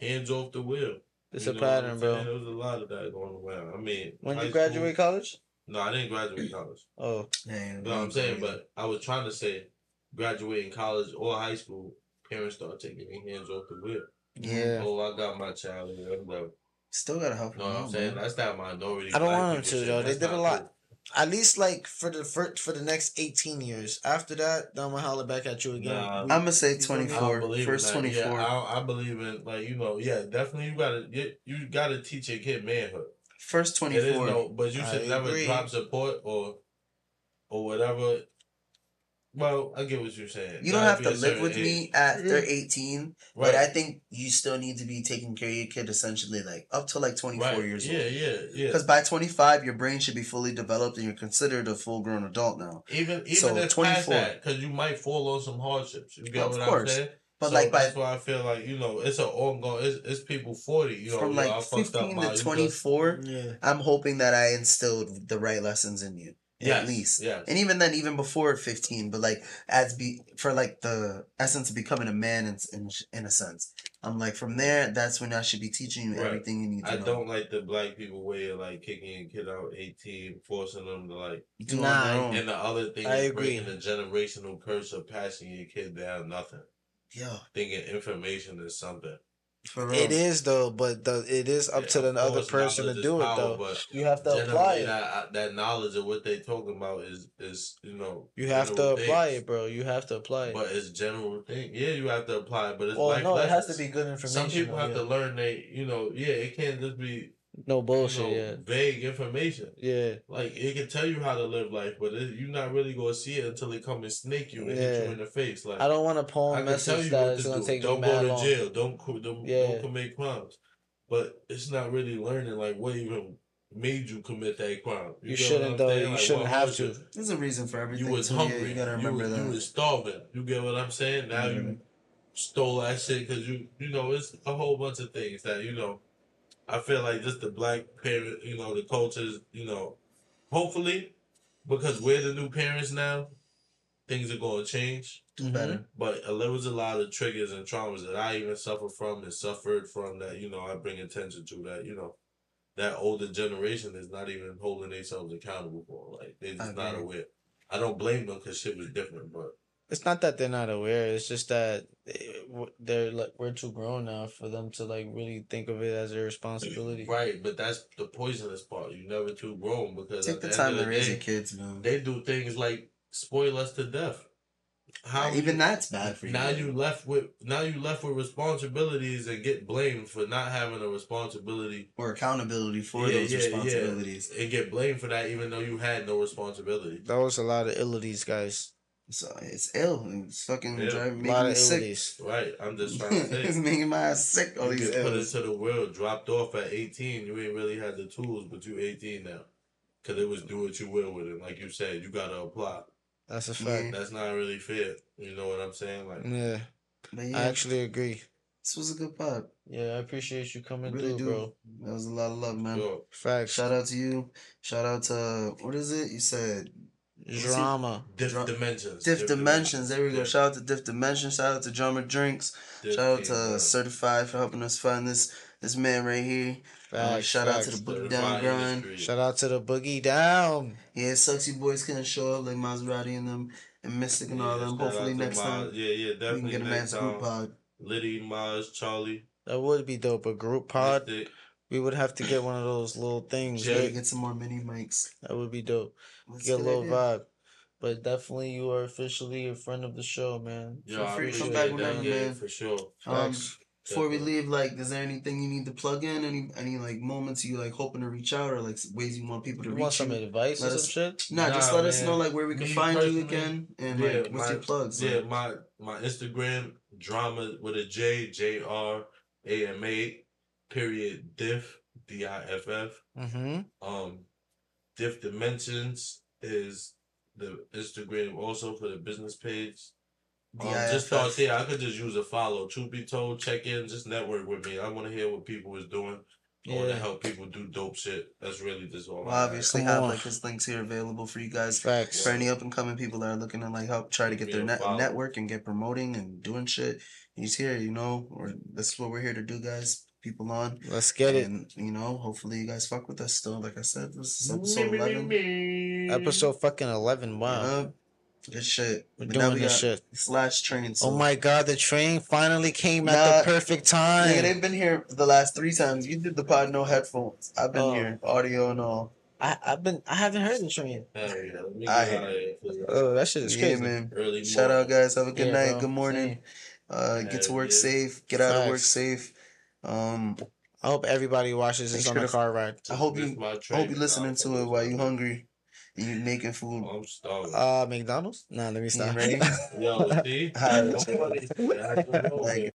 Hands off the wheel. it's You a know what I'm pattern, bro. There was a lot of that going around. I mean, When you graduate school- college? no, I didn't graduate college. Oh, man. You know what I'm saying? But I was trying to say, graduating college or high school, parents start taking their hands off the wheel. yeah. Oh, I got my child. and still gotta help You them know what I'm saying? man. That's that minority. I don't want them to, though. They did a lot. cool. At least like for the for, for the next eighteen years. After that, then I'm gonna holler back at you again. Nah. We- I'm gonna say we gonna- I 24. First 24. Yeah, I, I believe in like you know, yeah, definitely you gotta you, you gotta teach your kid manhood. First It is 24. no, but you I should never agree. drop support or or whatever. Well, I get what you're saying. you don't have to live with age. me after Yeah. Mm-hmm. 18, right? but I think you still need to be taking care of your kid essentially like up to like 24 right. years yeah, old. yeah, yeah. Yeah. Because by 25, your brain should be fully developed and you're considered a full grown adult now. Even even So, if 24. past that, because you might fall on some hardships. You get Of what course. I'm saying? But So like by that's why I feel like you know it's an ongoing. It's, it's people forty. You know, from yo, I like fucked up 15 my to 24, yeah. I'm hoping that I instilled the right lessons in you. Yes, At least. yes. And even then, even before 15, but like as be for like the essence of becoming a man in, in, in a sense. I'm like, from there, that's when I should be teaching you Right. everything you need to know. I know. don't like the black people way of like kicking a kid out eighteen, forcing them to like. Do Nah, on own. And the other thing I is agree. breaking the generational curse of passing your kid down nothing, Yeah. thinking information is something. For real. It is though, but the it is up Yeah, to the other person to knowledge is do it though. But You have to apply generally, it. that that knowledge of what they talking about is is you know You have to apply things. it, bro. You have to apply it. But it's general thing. Yeah, you have to apply it, but it's well, life no, it has to be good information. Some people though, have yeah. to learn they, you know, yeah, it can't just be No you bullshit. know, yeah, vague information. yeah. Like it can tell you how to live life, but it, you're not really gonna see it until it come and snake you and hit you in the face. Like I don't want a I poem can tell message you that to gonna do. take Don't me go mad to long. jail. Don't don't, Yeah. don't commit crimes. But it's not really learning like what even made you commit that crime. You get what shouldn't I'm though. You Like, shouldn't what have to. There's a reason for everything. You was too, yeah, hungry. You gotta remember was- that. you was starving. You get what I'm saying? Now you Mhm. stole that shit because you you know it's a whole bunch of things that you know. I feel like just the black parent, you know, the cultures, you know, hopefully because we're the new parents now, things are going to change. Do better. But uh, there was a lot of triggers and traumas that I even suffer from and suffered from that, you know, I bring attention to that, you know, that older generation is not even holding themselves accountable for. Like, they're just not agree. aware. I don't blame them because shit was different, but It's not that they're not aware. It's just that eh, they're like we're too grown now for them to like really think of it as a responsibility. Right, but that's the poisonous part. You're never too grown because Take at the time of to raise your kids, man. They do things like spoil us to death. How Even you- that's bad for you. Now you left with now you left with responsibilities and get blamed for not having a responsibility or accountability for Yeah, those yeah, yeah. responsibilities. and get blamed for that even though you had no responsibility. That was a lot of illities, guys. So uh, it's ill. It's fucking Yeah. driving making lot me sick. illities. Right. I'm just trying to it's say. making my ass sick. All you these put ills. into the world, dropped off at 18. You ain't really had the tools, but you 18 now. Cause it was do what you will with it. Like you said, you gotta apply. That's a Yeah. fact. That's not really fair. You know what I'm saying? Like Yeah, But yeah, I actually agree. this was a good pod. Yeah, I appreciate you coming Really through, do. bro. That was a lot of love, man. yo, Facts. Shout out to you. Shout out to what is it? You said Drama. diff Dra- dimensions. Diff Dimensions. There we go. Yeah. Shout out to Diff Dimensions. Shout out to Jrama Drinks. Diff Shout out to man. Certified for helping us find this this man right here. Uh, Facts. shout out to the Boogie Down Grind. Shout out to the boogie down. Yeah, it sucks you boys couldn't show up like Maserati and them and Mystic and all Yeah, them. Hopefully next time Yeah, yeah, definitely. we can definitely get a man's group pod. Liddy, Maz, Charlie. That would be dope. A group pod. Mystic. We would have to get one of those little things. Yeah. Right? get some more mini mics. That would be dope. Let's Get a get little it vibe. But definitely, you are officially a friend of the show, man. Yo, Feel I free to come appreciate back that, whenever, yeah, man. for sure. Um, Facts. Before we leave, like, is there anything you need to plug in? Any any like moments you like hoping to reach out or like ways you want people to You reach want some you? advice Let or us- some shit? Nah, just Nah, let us know like where we can Me find you again and yeah, like what's my- your plugs. Yeah, like? my my Instagram drama with a J J R A M A period diff D I F F. Mm-hmm. Um, diff dimensions is the Instagram also for the business page. Um, just thought, start there. I could just use a follow. Truth be told, check in, just network with me. I want to hear what people is doing. I want to help people do dope shit. That's really just all. We'll I obviously have on. like his links here available for you guys. Facts. For any up and coming people that are looking to like help try to get Give their net- follow. network and get promoting and doing shit, he's here. You know, or this is what we're here to do, guys. People on, Let's get it. you know, hopefully you guys fuck with us still. Like I said, this is episode eleven. Episode fucking 11. Wow. Yeah, good shit. We're But doing we this got shit. Slash train. So. Oh my god, the train finally came at the perfect Nigga, time. they've been here the last three times. You did the pod no headphones. I've been Oh. here, audio and all. I, I've been I haven't heard the train. Hell yeah, let me I get out of here, please. Oh, that shit is yeah, crazy. man. Early Shout out, guys. Have a good Yeah, night. bro. Good morning. Uh, get to work yeah. safe. Get out of work safe. Um, I hope everybody watches this on the car ride. I hope Miss you- my I hope you're listening to it while you hungry. And you making food. I'm starving. Uh, McDonald's? Nah, let me You stop. ready? Yo, see?